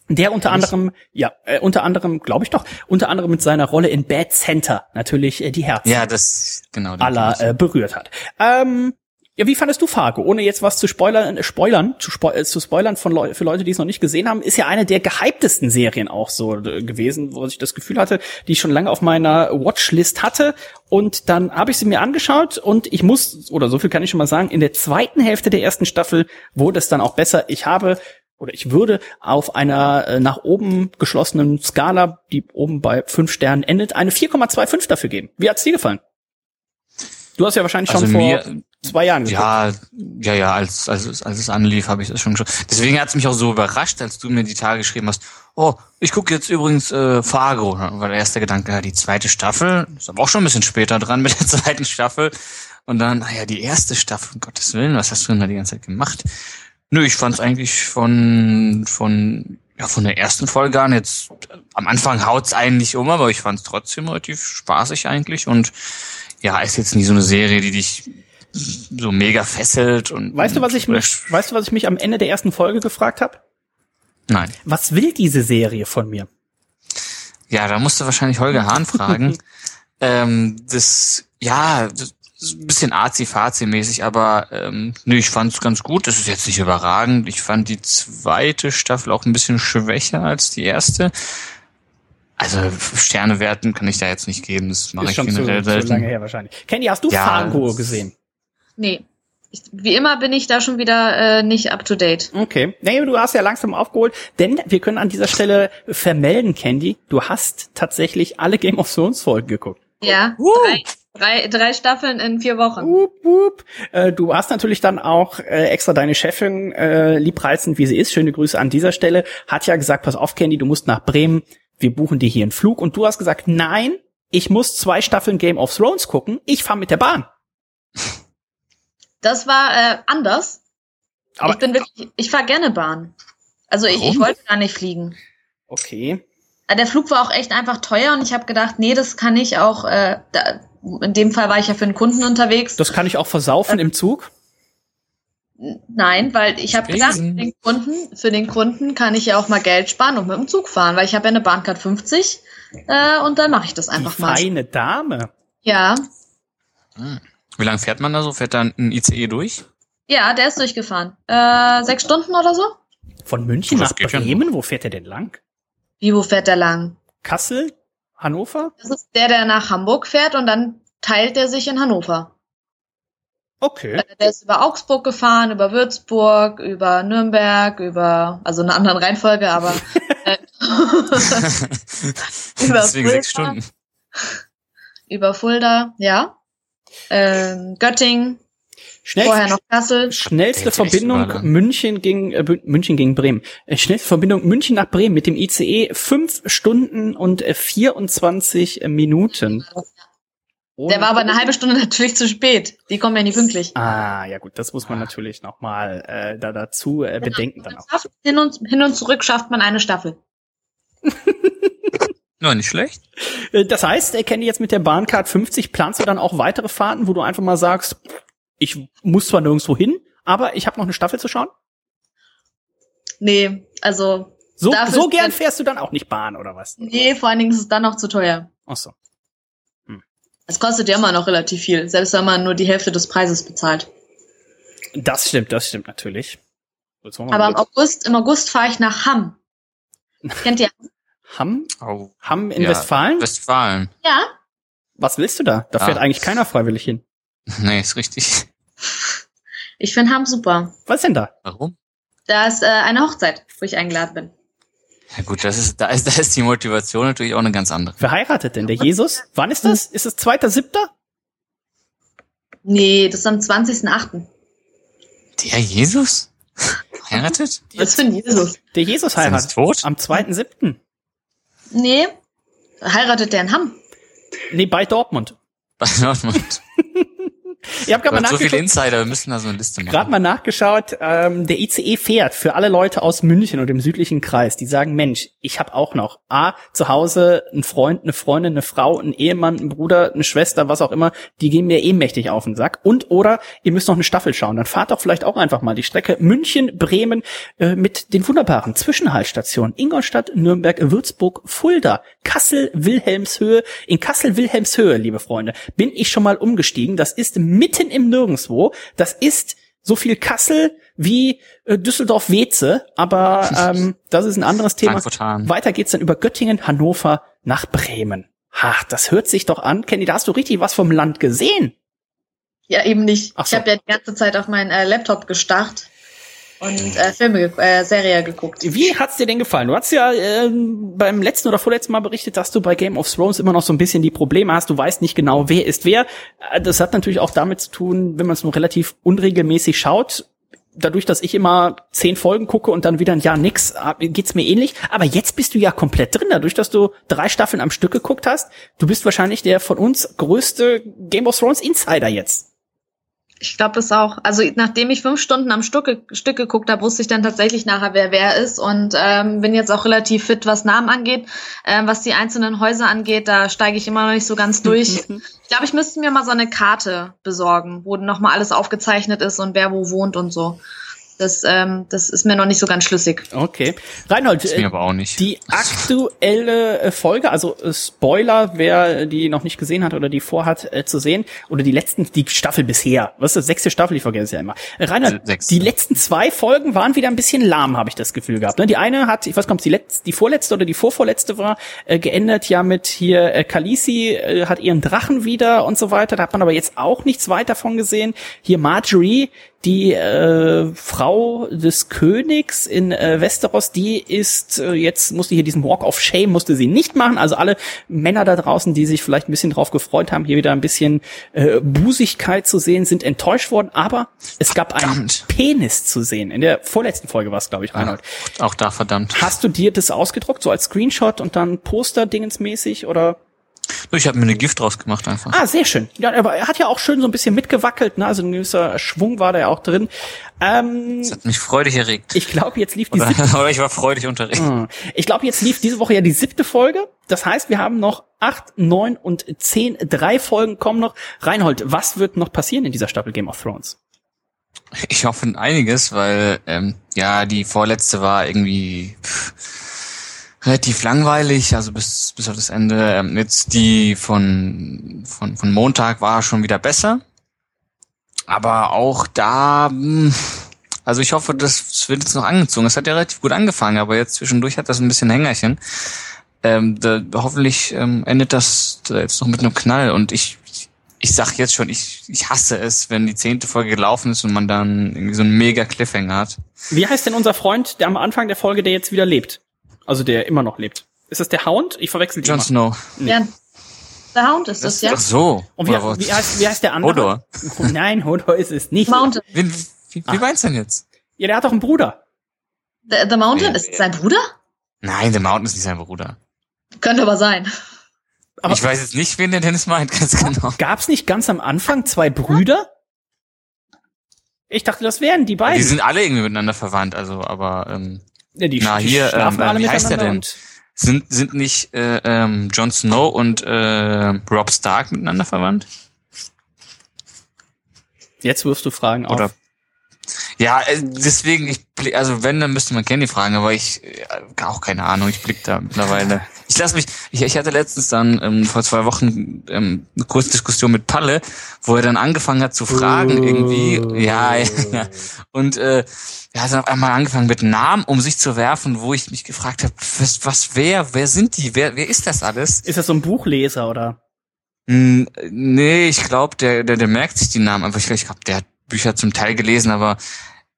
Der unter anderem, ja, äh, unter anderem, glaube ich doch, unter anderem mit seiner Rolle in Bad Center natürlich äh, die Herzen ja, das, genau, aller äh, berührt hat. Ähm, ja, wie fandest du Fargo? Ohne jetzt was zu spoilern, äh, spoilern, zu, spo äh, zu spoilern von Leu für Leute, die es noch nicht gesehen haben, ist ja eine der gehyptesten Serien auch so äh, gewesen, wo ich das Gefühl hatte, die ich schon lange auf meiner Watchlist hatte. Und dann habe ich sie mir angeschaut und ich muss, oder so viel kann ich schon mal sagen, in der zweiten Hälfte der ersten Staffel wurde es dann auch besser. Ich habe oder ich würde auf einer nach oben geschlossenen Skala, die oben bei fünf Sternen endet, eine 4,25 dafür geben. Wie hat's dir gefallen? Du hast ja wahrscheinlich also schon vor zwei Jahren geguckt. Ja, ja, ja, als, als, als es anlief, habe ich das schon schon. Deswegen hat es mich auch so überrascht, als du mir die Tage geschrieben hast, oh, ich gucke jetzt übrigens äh, Fargo. War der erste Gedanke, ja, die zweite Staffel, ist aber auch schon ein bisschen später dran mit der <laughs> zweiten Staffel. Und dann, naja, die erste Staffel, um Gottes Willen, was hast du denn da die ganze Zeit gemacht? Nö, ich fand es eigentlich von, von, ja, von der ersten Folge an jetzt, am Anfang haut's eigentlich um, aber ich fand es trotzdem relativ spaßig eigentlich und ja, ist jetzt nicht so eine Serie, die dich so mega fesselt und. Weißt du, was ich mich, weißt du, was ich mich am Ende der ersten Folge gefragt habe? Nein. Was will diese Serie von mir? Ja, da musst du wahrscheinlich Holger Hahn fragen. <laughs> ähm, das, ja, das ist ein bisschen arzi-fazi-mäßig, aber ähm, nö, ich fand es ganz gut. Das ist jetzt nicht überragend. Ich fand die zweite Staffel auch ein bisschen schwächer als die erste. Also Sterne werten kann ich da jetzt nicht geben, das mache ich generell zu, selten. Zu lange her wahrscheinlich. Kenny, hast du ja, Fargo gesehen? Nee. Ich, wie immer bin ich da schon wieder äh, nicht up to date. Okay. Nee, du hast ja langsam aufgeholt, denn wir können an dieser Stelle vermelden, Candy, du hast tatsächlich alle Game of Thrones Folgen geguckt. Ja. Uh. Drei, drei, drei Staffeln in vier Wochen. Wup, wup. Äh, du hast natürlich dann auch äh, extra deine Chefin, äh, liebreizend wie sie ist, schöne Grüße an dieser Stelle, hat ja gesagt, pass auf, Candy, du musst nach Bremen wir buchen dir hier einen Flug und du hast gesagt, nein, ich muss zwei Staffeln Game of Thrones gucken, ich fahre mit der Bahn. Das war äh, anders. Aber ich bin wirklich, ich fahre gerne Bahn. Also ich, ich wollte gar nicht fliegen. Okay. Äh, der Flug war auch echt einfach teuer und ich habe gedacht, nee, das kann ich auch. Äh, da, in dem Fall war ich ja für einen Kunden unterwegs. Das kann ich auch versaufen äh, im Zug. Nein, weil ich habe gedacht, für den, Kunden, für den Kunden kann ich ja auch mal Geld sparen und mit dem Zug fahren, weil ich habe ja eine Bahncard 50 äh, und dann mache ich das einfach Die mal. Feine Dame. Ja. Hm. Wie lange fährt man da so? Fährt da ein ICE durch? Ja, der ist durchgefahren. Äh, sechs Stunden oder so? Von München nach Bremen? Wo fährt er denn lang? Wie, wo fährt der lang? Kassel? Hannover? Das ist der, der nach Hamburg fährt und dann teilt er sich in Hannover. Okay. Äh, der ist über Augsburg gefahren, über Würzburg, über Nürnberg, über, also eine andere Reihenfolge, aber <laughs> äh, <laughs> über Deswegen Fulda, sechs Stunden. Über Fulda, ja. Ähm, Göttingen, Schnellste, Vorher noch Kassel. Schnellste Verbindung München gegen äh, München gegen Bremen. Äh, schnellste Verbindung München nach Bremen mit dem ICE fünf Stunden und äh, 24 Minuten. Der war aber eine halbe Stunde <laughs> natürlich zu spät. Die kommen ja nicht pünktlich. Ah, ja gut, das muss man natürlich noch mal äh, da dazu äh, genau. bedenken dann auch. Hin und, hin und zurück schafft man eine Staffel. <laughs> No, nicht schlecht. Äh, das heißt, erkenne jetzt mit der Bahncard 50, planst du dann auch weitere Fahrten, wo du einfach mal sagst, ich muss zwar nirgendwo hin, aber ich habe noch eine Staffel zu schauen? Nee, also. So, so gern fährst du dann auch nicht Bahn, oder was? Nee, vor allen Dingen ist es dann noch zu teuer. Ach so. Es kostet ja immer noch relativ viel, selbst wenn man nur die Hälfte des Preises bezahlt. Das stimmt, das stimmt natürlich. Aber im August, im August fahre ich nach Hamm. <laughs> Kennt ihr Hamm? Oh. Hamm in ja, Westfalen? Westfalen. Ja. Was willst du da? Da ja. fährt eigentlich keiner freiwillig hin. <laughs> Nee, ist richtig. Ich finde Hamm super. Was denn da? Warum? Da ist äh, eine Hochzeit, wo ich eingeladen bin. Ja gut, das ist, da ist, <laughs> da ist die Motivation natürlich auch eine ganz andere. Wer heiratet denn? Der Jesus? Wann ist das? Ist es zweiter, siebter? Nee, das ist am 20.8. Der Jesus? Heiratet? Was für ein Jesus? Der Jesus heiratet. Ist tot? Am 2.7. Nee, heiratet der in Hamm. Nee, bei Dortmund. Bei Dortmund. Ich habe gerade mal so viele Insider, wir müssen da so eine Liste machen. Gerade mal nachgeschaut, ähm, der ICE fährt für alle Leute aus München und dem südlichen Kreis, die sagen, Mensch, ich habe auch noch A, zu Hause einen Freund, eine Freundin, eine Frau, einen Ehemann, einen Bruder, eine Schwester, was auch immer, die gehen mir eh mächtig auf den Sack. Und oder ihr müsst noch eine Staffel schauen. Dann fahrt doch vielleicht auch einfach mal die Strecke München, Bremen äh, mit den wunderbaren Zwischenhaltstationen Ingolstadt, Nürnberg, Würzburg, Fulda, Kassel, Wilhelmshöhe. In Kassel, Wilhelmshöhe, liebe Freunde, bin ich schon mal umgestiegen. Das ist mitten im Nirgendwo. Das ist so viel Kassel wie äh, Düsseldorf-Weze, aber <laughs> ähm, das ist ein anderes Thema. Weiter geht's dann über Göttingen, Hannover nach Bremen. Ha, das hört sich doch an. Kenny, da hast du richtig was vom Land gesehen. Ja, eben nicht. So. Ich habe ja die ganze Zeit auf meinen äh, Laptop gestarrt und äh, Filme, äh, Serie geguckt. Wie hat's dir denn gefallen? Du hast ja äh, beim letzten oder vorletzten Mal berichtet, dass du bei Game of Thrones immer noch so ein bisschen die Probleme hast. Du weißt nicht genau, wer ist wer. Äh, das hat natürlich auch damit zu tun, wenn man es nur relativ unregelmäßig schaut. Dadurch, dass ich immer zehn Folgen gucke und dann wieder ein Jahr nix, äh, geht's mir ähnlich. Aber jetzt bist du ja komplett drin, dadurch, dass du drei Staffeln am Stück geguckt hast. Du bist wahrscheinlich der von uns größte Game of Thrones Insider jetzt. Ich glaube es auch. Also nachdem ich fünf Stunden am Stück, Stück geguckt habe, wusste ich dann tatsächlich nachher, wer wer ist und ähm, bin jetzt auch relativ fit, was Namen angeht. Ähm, was die einzelnen Häuser angeht, da steige ich immer noch nicht so ganz durch. <laughs> ich glaube, ich müsste mir mal so eine Karte besorgen, wo nochmal alles aufgezeichnet ist und wer wo wohnt und so. Das, ähm, das ist mir noch nicht so ganz schlüssig. Okay. Reinhold, ist mir aber auch nicht. die aktuelle äh, Folge, also äh, Spoiler, wer die noch nicht gesehen hat oder die vorhat äh, zu sehen, oder die letzten, die Staffel bisher, was ist das, sechste Staffel, ich vergesse es ja immer. Äh, Reinhold, Sechs. die letzten zwei Folgen waren wieder ein bisschen lahm, habe ich das Gefühl gehabt. Ne? Die eine hat, ich weiß gar nicht, die, letzte, die vorletzte oder die vorvorletzte war, äh, geendet ja mit hier, äh, Khaleesi äh, hat ihren Drachen wieder und so weiter. Da hat man aber jetzt auch nichts weiter von gesehen. Hier Marjorie, die äh, Frau des Königs in äh, Westeros, die ist äh, jetzt musste hier diesen Walk of Shame musste sie nicht machen. Also alle Männer da draußen, die sich vielleicht ein bisschen drauf gefreut haben, hier wieder ein bisschen äh, Busigkeit zu sehen, sind enttäuscht worden. Aber es gab verdammt. einen Penis zu sehen. In der vorletzten Folge war es, glaube ich, Reinhold. Ja, auch da verdammt. Hast du dir das ausgedruckt, so als Screenshot und dann Poster-Dingensmäßig oder? Ich habe mir eine Gift draus gemacht einfach. Ah, sehr schön. Ja, aber er hat ja auch schön so ein bisschen mitgewackelt, ne? Also ein gewisser Schwung war da ja auch drin. Ähm, das hat mich freudig erregt. Ich glaube, jetzt lief die oder, siebte. <laughs> Oder ich war freudig unterregt. Ah. Ich glaube, jetzt lief diese Woche ja die siebte Folge. Das heißt, wir haben noch acht, neun und zehn, drei Folgen kommen noch. Reinhold, was wird noch passieren in dieser Staffel Game of Thrones? Ich hoffe einiges, weil ähm, ja die vorletzte war irgendwie. Pff, relativ langweilig, also bis, bis auf das Ende. Ähm, jetzt die von, von, von Montag war schon wieder besser. Aber auch da, hm, also ich hoffe, das wird jetzt noch angezogen. Es hat ja relativ gut angefangen, aber jetzt zwischendurch hat das ein bisschen Hängerchen. Ähm, da, hoffentlich ähm, endet das jetzt noch mit einem Knall. Und ich, ich sag jetzt schon, ich, ich hasse es, wenn die zehnte Folge gelaufen ist und man dann irgendwie so einen mega Cliffhanger hat. Wie heißt denn unser Freund, der am Anfang der Folge, der jetzt wieder lebt? Also der immer noch lebt. Ist das der Hound? Ich verwechsel die Jon Snow. Nee. Ja, der Hound ist das, das ja. Ach so. Und wie, wie, heißt, wie heißt der andere? Hodor. <laughs> Nein, Hodor ist es nicht. Mountain. Wie, wie, wie meinst du denn jetzt? Ja, der hat doch einen Bruder. The, the Mountain nee, ist sein Bruder? Nein, The Mountain ist nicht sein Bruder. Könnte aber sein. Aber ich weiß jetzt nicht, wen der Dennis meint, ganz genau. Gab's nicht ganz am Anfang zwei Brüder? Ich dachte, das wären die beiden. Die sind alle irgendwie miteinander verwandt, also, aber ähm, ja, die, na, die hier, ähm, alle wie heißt der denn? Sind, sind nicht äh, ähm, Jon Snow und äh, Rob Stark miteinander verwandt? Jetzt wirst du Fragen Oder auf. Ja, äh, deswegen, ich blick, also wenn, dann müsste man Candy fragen, aber ich äh, auch keine Ahnung, ich blick da mittlerweile. Ich lasse mich, ich, ich hatte letztens dann ähm, vor zwei Wochen ähm, eine kurze Diskussion mit Palle, wo er dann angefangen hat zu fragen irgendwie, ja, <laughs> ja, und äh, er hat dann auf einmal angefangen mit Namen um sich zu werfen, wo ich mich gefragt habe, was, was, wer, wer sind die, wer, wer ist das alles? Ist das so ein Buchleser oder? Hm, nee, ich glaube, der, der, der merkt sich die Namen einfach. Ich, ich glaube, der hat Bücher zum Teil gelesen, aber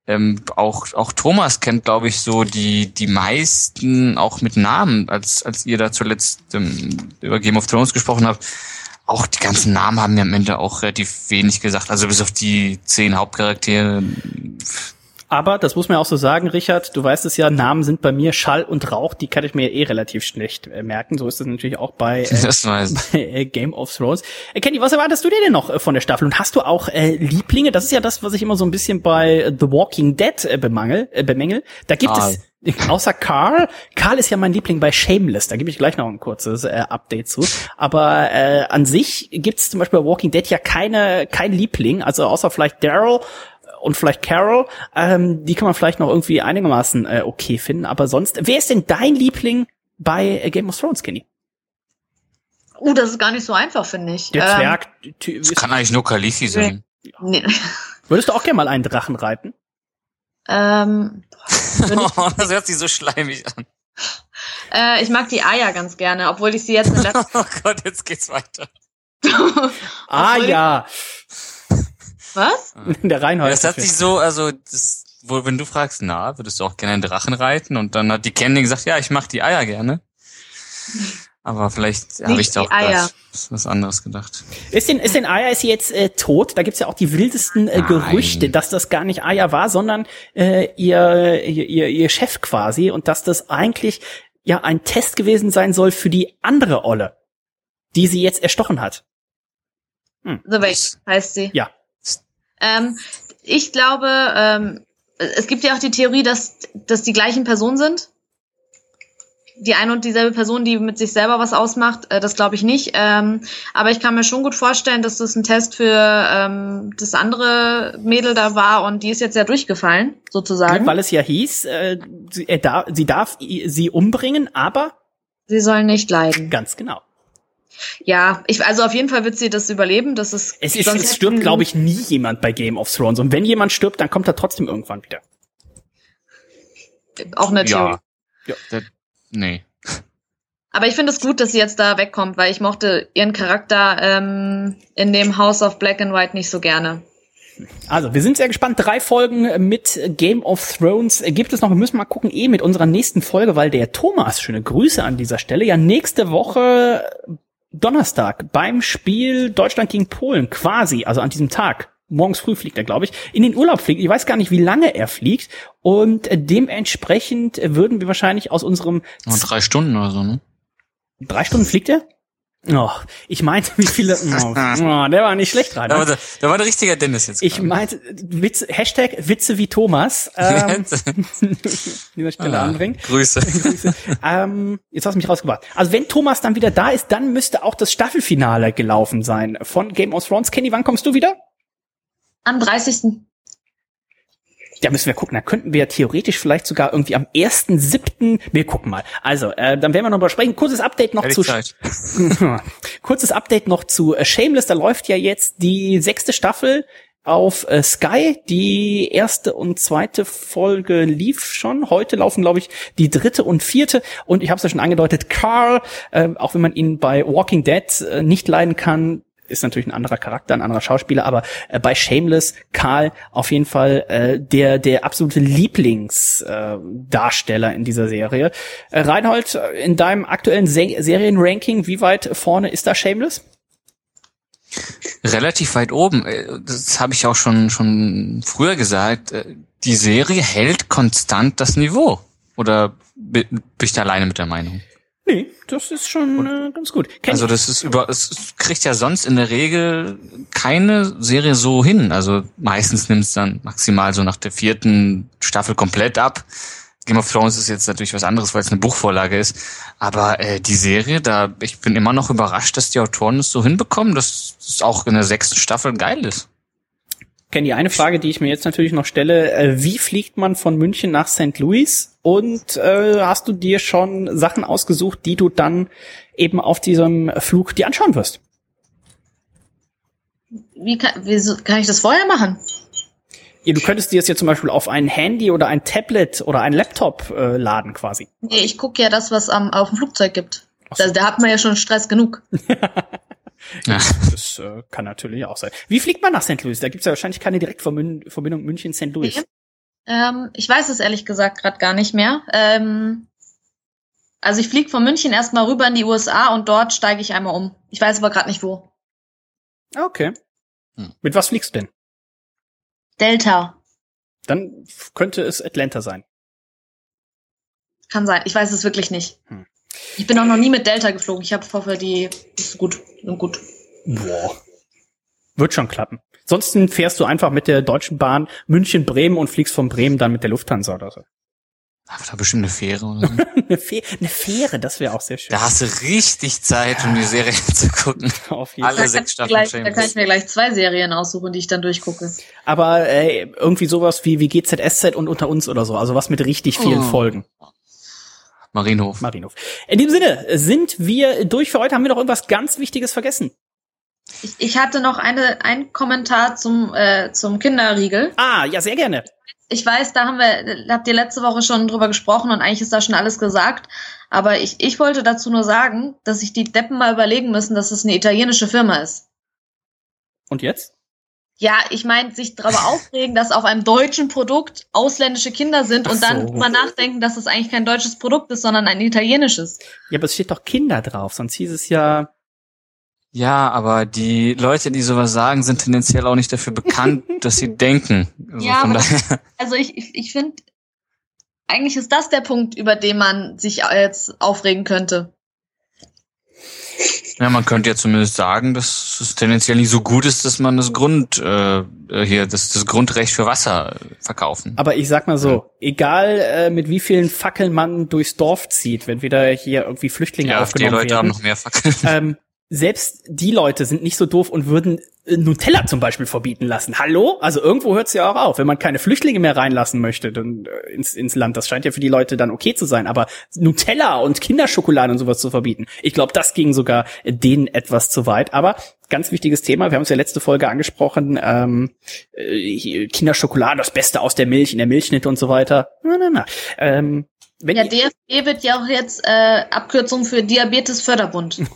ähm, auch auch Thomas kennt, glaube ich, so die die meisten auch mit Namen, als als ihr da zuletzt ähm, über Game of Thrones gesprochen habt. Auch die ganzen Namen haben mir am Ende auch relativ wenig gesagt. Also bis auf die zehn Hauptcharaktere Aber das muss man auch so sagen, Richard, du weißt es ja, Namen sind bei mir Schall und Rauch, die kann ich mir eh relativ schlecht äh, merken. So ist das natürlich auch bei, äh, bei <laughs> äh, Game of Thrones. Äh, Kenny, was erwartest du dir denn noch äh, von der Staffel? Und hast du auch äh, Lieblinge? Das ist ja das, was ich immer so ein bisschen bei The Walking Dead äh, bemangel, bemängel. Da gibt Karl. es <laughs> Außer Carl. Carl ist ja mein Liebling bei Shameless. Da gebe ich gleich noch ein kurzes äh, Update zu. Aber äh, an sich gibt es zum Beispiel bei Walking Dead ja keine kein Liebling. Also außer vielleicht Daryl und vielleicht Carol, ähm, die kann man vielleicht noch irgendwie einigermaßen äh, okay finden, aber sonst, wer ist denn dein Liebling bei äh, Game of Thrones, Kenny? Uh, das ist gar nicht so einfach, finde ich. Der Ähm, Zwerg. ty- das kann eigentlich nur Khaleesi sein. Nee. Würdest du auch gerne mal einen Drachen reiten? ähm, <laughs> ich- Oh, das hört sich so schleimig an. äh, ich mag die Eier ganz gerne, obwohl ich sie jetzt in <laughs> letzter Oh Gott, jetzt geht's weiter. <laughs> Ah ja, Was? <laughs> der Reinhold. Das hat sich so, also das, wo, wenn du fragst, na, würdest du auch gerne einen Drachen reiten? Und dann hat die Candy gesagt, ja, ich mach die Eier gerne. Aber vielleicht habe ich da auch Eier. grad was anderes gedacht. Ist denn, ist denn Aya ist sie jetzt äh, tot? Da gibt's ja auch die wildesten äh. Gerüchte, dass das gar nicht Aya war, sondern äh, ihr, ihr, ihr, Chef quasi und dass das eigentlich ja ein Test gewesen sein soll für die andere Olle, die sie jetzt erstochen hat. The Wait heißt sie. Ja. Ähm, ich glaube, ähm, es gibt ja auch die Theorie, dass, dass die gleichen Personen sind. Die eine und dieselbe Person, die mit sich selber was ausmacht, äh, das glaube ich nicht. Ähm, aber ich kann mir schon gut vorstellen, dass das ein Test für ähm, das andere Mädel da war und die ist jetzt ja durchgefallen, sozusagen. Weil es ja hieß, äh, sie, er darf, sie darf sie umbringen, aber Sie soll nicht leiden. ganz genau. Ja, ich, also auf jeden Fall wird sie das überleben. Das ist, Es, ist, es stirbt, glaube ich, nie jemand bei Game of Thrones. Und wenn jemand stirbt, dann kommt er trotzdem irgendwann wieder. auch eine Theorie. Ja. Das, nee. Aber ich finde es gut, dass sie jetzt da wegkommt, weil ich mochte ihren Charakter ähm, in dem House of Black and White nicht so gerne. Also, wir sind sehr gespannt. Drei Folgen mit Game of Thrones gibt es noch. Wir müssen mal gucken, eh mit unserer nächsten Folge, weil der Thomas, schöne Grüße an dieser Stelle, ja nächste Woche Donnerstag beim Spiel Deutschland gegen Polen quasi, also an diesem Tag. Morgens früh fliegt er, glaube ich, in den Urlaub fliegt. Ich weiß gar nicht, wie lange er fliegt. Und dementsprechend würden wir wahrscheinlich aus unserem Nur drei Stunden oder so, ne? drei Stunden fliegt er? Oh, ich meinte, wie viele. <laughs> Oh, oh, der war nicht schlecht gerade. Da war, der, da war der richtige Dennis jetzt. Ich gerade. meinte, Witz, Hashtag Witze wie Thomas. Ähm, <laughs> <laughs> dieser Stelle Ah, anbringen. Grüße. Grüße. ähm, jetzt hast du mich rausgebracht. Also wenn Thomas dann wieder da ist, dann müsste auch das Staffelfinale gelaufen sein von Game of Thrones. Kenny, wann kommst du wieder? Am 30. Ja, müssen wir gucken. Da könnten wir theoretisch vielleicht sogar irgendwie am 1.7. Wir gucken mal. Also, äh, dann werden wir noch mal sprechen. Kurzes Update noch zu <laughs> Kurzes Update noch zu äh, Shameless. Da läuft ja jetzt die sechste Staffel auf äh, Sky. Die erste und zweite Folge lief schon. Heute laufen, glaube ich, die dritte und vierte. Und ich habe es ja schon angedeutet, Carl, äh, auch wenn man ihn bei Walking Dead äh, nicht leiden kann, ist natürlich ein anderer Charakter, ein anderer Schauspieler, aber äh, bei Shameless Karl auf jeden Fall äh, der der absolute Lieblingsdarsteller äh, in dieser Serie. Äh, Reinhold, in deinem aktuellen Se Serienranking, wie weit vorne ist da Shameless? Relativ weit oben. Äh, das habe ich auch schon schon früher gesagt. Äh, die Serie hält konstant das Niveau. Oder bin ich da alleine mit der Meinung? Nee, das ist schon äh, ganz gut. Kenn also das ist über, es kriegt ja sonst in der Regel keine Serie so hin. Also meistens nimmt es dann maximal so nach der vierten Staffel komplett ab. Game of Thrones ist jetzt natürlich was anderes, weil es eine Buchvorlage ist. Aber äh, die Serie, da ich bin immer noch überrascht, dass die Autoren es so hinbekommen, dass es auch in der sechsten Staffel geil ist. Kenny, eine Frage, die ich mir jetzt natürlich noch stelle, äh, wie fliegt man von München nach St. Louis? Und äh, hast du dir schon Sachen ausgesucht, die du dann eben auf diesem Flug dir anschauen wirst? Wie kann, wie kann ich das vorher machen? Ja, du könntest dir es ja zum Beispiel auf ein Handy oder ein Tablet oder ein Laptop äh, laden quasi. Nee, ich gucke ja das, was am, auf dem Flugzeug gibt. So. Da, da hat man ja schon Stress genug. <laughs> Ja. Das äh, kann natürlich auch sein. Wie fliegt man nach St. Louis? Da gibt's ja wahrscheinlich keine Direktverbindung München-St. Louis. Ähm, ich weiß es ehrlich gesagt gerade gar nicht mehr. Ähm, also ich fliege von München erstmal rüber in die USA und dort steige ich einmal um. Ich weiß aber gerade nicht wo. Okay. Hm. Mit was fliegst du denn? Delta. Dann könnte es Atlanta sein. Kann sein. Ich weiß es wirklich nicht. Hm. Ich bin auch noch nie mit Delta geflogen. Ich habe hoffe, die ist gut. Gut. Boah. Wird schon klappen. Ansonsten fährst du einfach mit der Deutschen Bahn München-Bremen und fliegst von Bremen dann mit der Lufthansa oder so. Aber da bestimmt eine Fähre oder so. <laughs> eine, Fähre, eine Fähre, das wäre auch sehr schön. Da hast du richtig Zeit, um die Serie <laughs> zu gucken. <laughs> Auf jeden Alle Fall. sechs Staffeln gleich, Da kann ich mir gleich zwei Serien aussuchen, die ich dann durchgucke. Aber äh, irgendwie sowas wie, wie GZSZ und Unter uns oder so. Also was mit richtig vielen oh. Folgen. Marienhof. Marienhof. In dem Sinne, sind wir durch für heute? Haben wir noch irgendwas ganz Wichtiges vergessen? Ich, ich hatte noch eine, ein Kommentar zum, äh, zum Kinderriegel. Ah, ja, sehr gerne. Ich weiß, da haben wir, habt ihr letzte Woche schon drüber gesprochen und eigentlich ist da schon alles gesagt. Aber ich, ich wollte dazu nur sagen, dass sich die Deppen mal überlegen müssen, dass es eine italienische Firma ist. Und jetzt? Ja, ich meine, sich darüber <laughs> aufregen, dass auf einem deutschen Produkt ausländische Kinder sind und so. dann mal nachdenken, dass es eigentlich kein deutsches Produkt ist, sondern ein italienisches. Ja, aber es steht doch Kinder drauf, sonst hieß es ja. Ja, aber die Leute, die sowas sagen, sind tendenziell auch nicht dafür bekannt, <laughs> dass sie denken. Also ja, das, also ich, ich, ich finde, eigentlich ist das der Punkt, über den man sich jetzt aufregen könnte. Ja, man könnte ja zumindest sagen, dass es tendenziell nicht so gut ist, dass man das Grund äh, hier das, das Grundrecht für Wasser verkaufen. Aber ich sag mal so, ja. egal äh, mit wie vielen Fackeln man durchs Dorf zieht, wenn wieder hier irgendwie Flüchtlinge ja, aufgenommen die Leute werden, haben noch mehr Fackeln. Ähm, selbst die Leute sind nicht so doof und würden äh, Nutella zum Beispiel verbieten lassen. Hallo? Also irgendwo hört es ja auch auf. Wenn man keine Flüchtlinge mehr reinlassen möchte dann, äh, ins, ins Land, das scheint ja für die Leute dann okay zu sein. Aber Nutella und Kinderschokolade und sowas zu verbieten, ich glaube, das ging sogar denen etwas zu weit. Aber ganz wichtiges Thema, wir haben es ja letzte Folge angesprochen, ähm, äh, Kinderschokolade, das Beste aus der Milch, in der Milchschnitte und so weiter. Na, na, na. Ähm, wenn ja, DFB wird ja auch jetzt äh, Abkürzung für Diabetesförderbund. <laughs>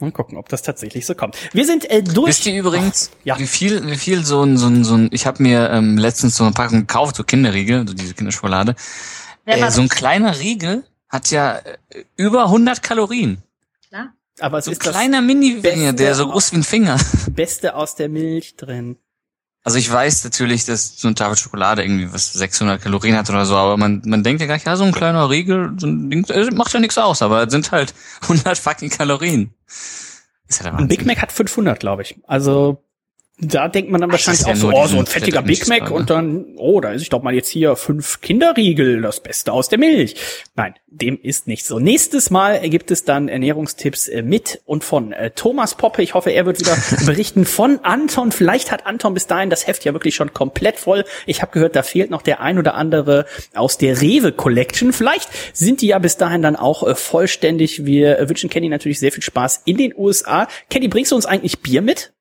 Mal gucken, ob das tatsächlich so kommt. Wir sind äh, durch. Wisst ihr übrigens, oh, ja. wie viel, wie viel so ein, so ein, so ein ich habe mir ähm, letztens so eine Packung gekauft, so Kinderriegel, so diese Kinderschokolade. Äh, so ein kleiner Riegel hat ja äh, über 100 Kalorien. Klar. Aber es so ist ein kleiner Mini-Finger, der so groß wie ein Finger. Beste aus der Milch drin. Also ich weiß natürlich, dass so eine Tafel Schokolade irgendwie was 600 Kalorien hat oder so, aber man, man denkt ja gar nicht, ja, so ein kleiner Riegel, so ein Ding, äh, macht ja nichts aus, aber es sind halt <laughs> 100 fucking Kalorien. Ist ja der Wahnsinn. Ein Big Mac hat 500, glaube ich. Also Da denkt man dann wahrscheinlich auch so, oh, so ein fettiger Big Mac und dann, oh, da ist ich doch mal jetzt hier fünf Kinderriegel, das Beste aus der Milch. Nein, dem ist nicht so. Nächstes Mal gibt es dann Ernährungstipps äh, mit und von äh, Thomas Poppe. Ich hoffe, er wird wieder <laughs> berichten von Anton. Vielleicht hat Anton bis dahin das Heft ja wirklich schon komplett voll. Ich habe gehört, da fehlt noch der ein oder andere aus der Rewe Collection. Vielleicht sind die ja bis dahin dann auch äh, vollständig. Wir wünschen Kenny natürlich sehr viel Spaß in den USA. Kenny, bringst du uns eigentlich Bier mit?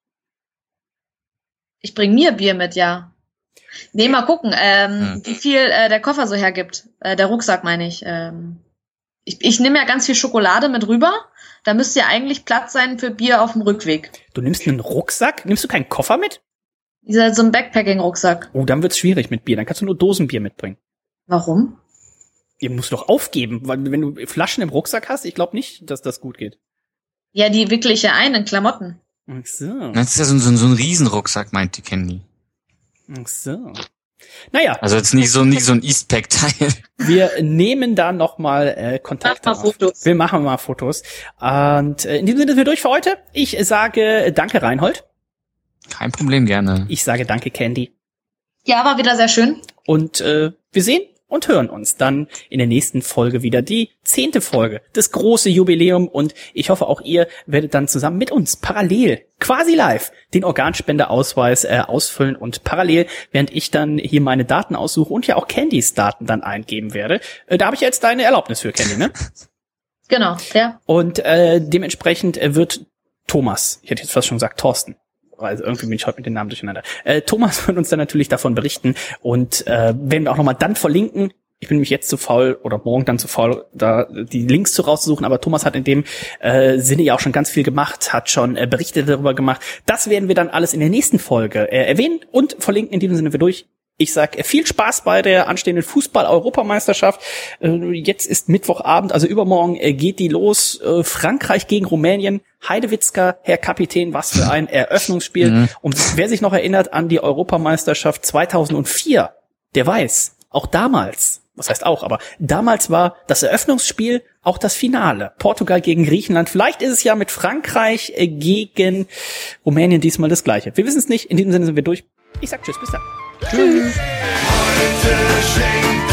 Ich bring mir Bier mit, ja. Nee, mal gucken, ähm, hm. wie viel äh, der Koffer so hergibt. Äh, der Rucksack meine ich. Ähm, ich. Ich nehme ja ganz viel Schokolade mit rüber. Da müsste ja eigentlich Platz sein für Bier auf dem Rückweg. Du nimmst einen Rucksack? Nimmst du keinen Koffer mit? Dieser so ein Backpacking-Rucksack. Oh, dann wird's schwierig mit Bier. Dann kannst du nur Dosenbier mitbringen. Warum? Ihr musst doch aufgeben, weil wenn du Flaschen im Rucksack hast, ich glaube nicht, dass das gut geht. Ja, die wickle ich ja ein in Klamotten. Ach so. Das ist ja so, ein, so, ein, so ein Riesenrucksack, meint die Candy. Ach so. Naja. Also jetzt nicht so nicht so ein Eastpack-Teil. Wir nehmen da nochmal äh, Kontakt Mach mal Fotos. Wir machen mal Fotos. Und äh, in diesem Sinne sind wir durch für heute. Ich sage danke, Reinhold. Kein Problem, gerne. Ich sage danke, Candy. Ja, war wieder sehr schön. Und äh, wir sehen und hören uns dann in der nächsten Folge wieder. Die zehnte Folge, das große Jubiläum und ich hoffe auch ihr werdet dann zusammen mit uns parallel, quasi live, den Organspendeausweis äh, ausfüllen und parallel, während ich dann hier meine Daten aussuche und ja auch Candys Daten dann eingeben werde. Äh, da habe ich jetzt deine Erlaubnis für, Candy, ne? <laughs> Genau, ja. Und äh, dementsprechend äh, wird Thomas, ich hätte jetzt fast schon gesagt Thorsten, also irgendwie bin ich heute mit den Namen durcheinander. Äh, Thomas <laughs> wird uns dann natürlich davon berichten und äh, werden wir auch nochmal dann verlinken. Ich bin nämlich jetzt zu faul oder morgen dann zu faul, da die Links zu rauszusuchen, aber Thomas hat in dem äh, Sinne ja auch schon ganz viel gemacht, hat schon äh, Berichte darüber gemacht. Das werden wir dann alles in der nächsten Folge äh, erwähnen und verlinken. In diesem Sinne wir durch. Ich sag viel Spaß bei der anstehenden Fußball-Europameisterschaft. Äh, jetzt ist Mittwochabend, also übermorgen äh, geht die los. Äh, Frankreich gegen Rumänien. Heidewitzka, Herr Kapitän, was für ein Eröffnungsspiel. Mhm. Und wer sich noch erinnert an die Europameisterschaft 2004, der weiß, auch damals, was heißt auch, aber damals war das Eröffnungsspiel auch das Finale. Portugal gegen Griechenland. Vielleicht ist es ja mit Frankreich gegen Rumänien diesmal das gleiche. Wir wissen es nicht. In diesem Sinne sind wir durch. Ich sag Tschüss, bis dann. Tschüss. Heute schenkt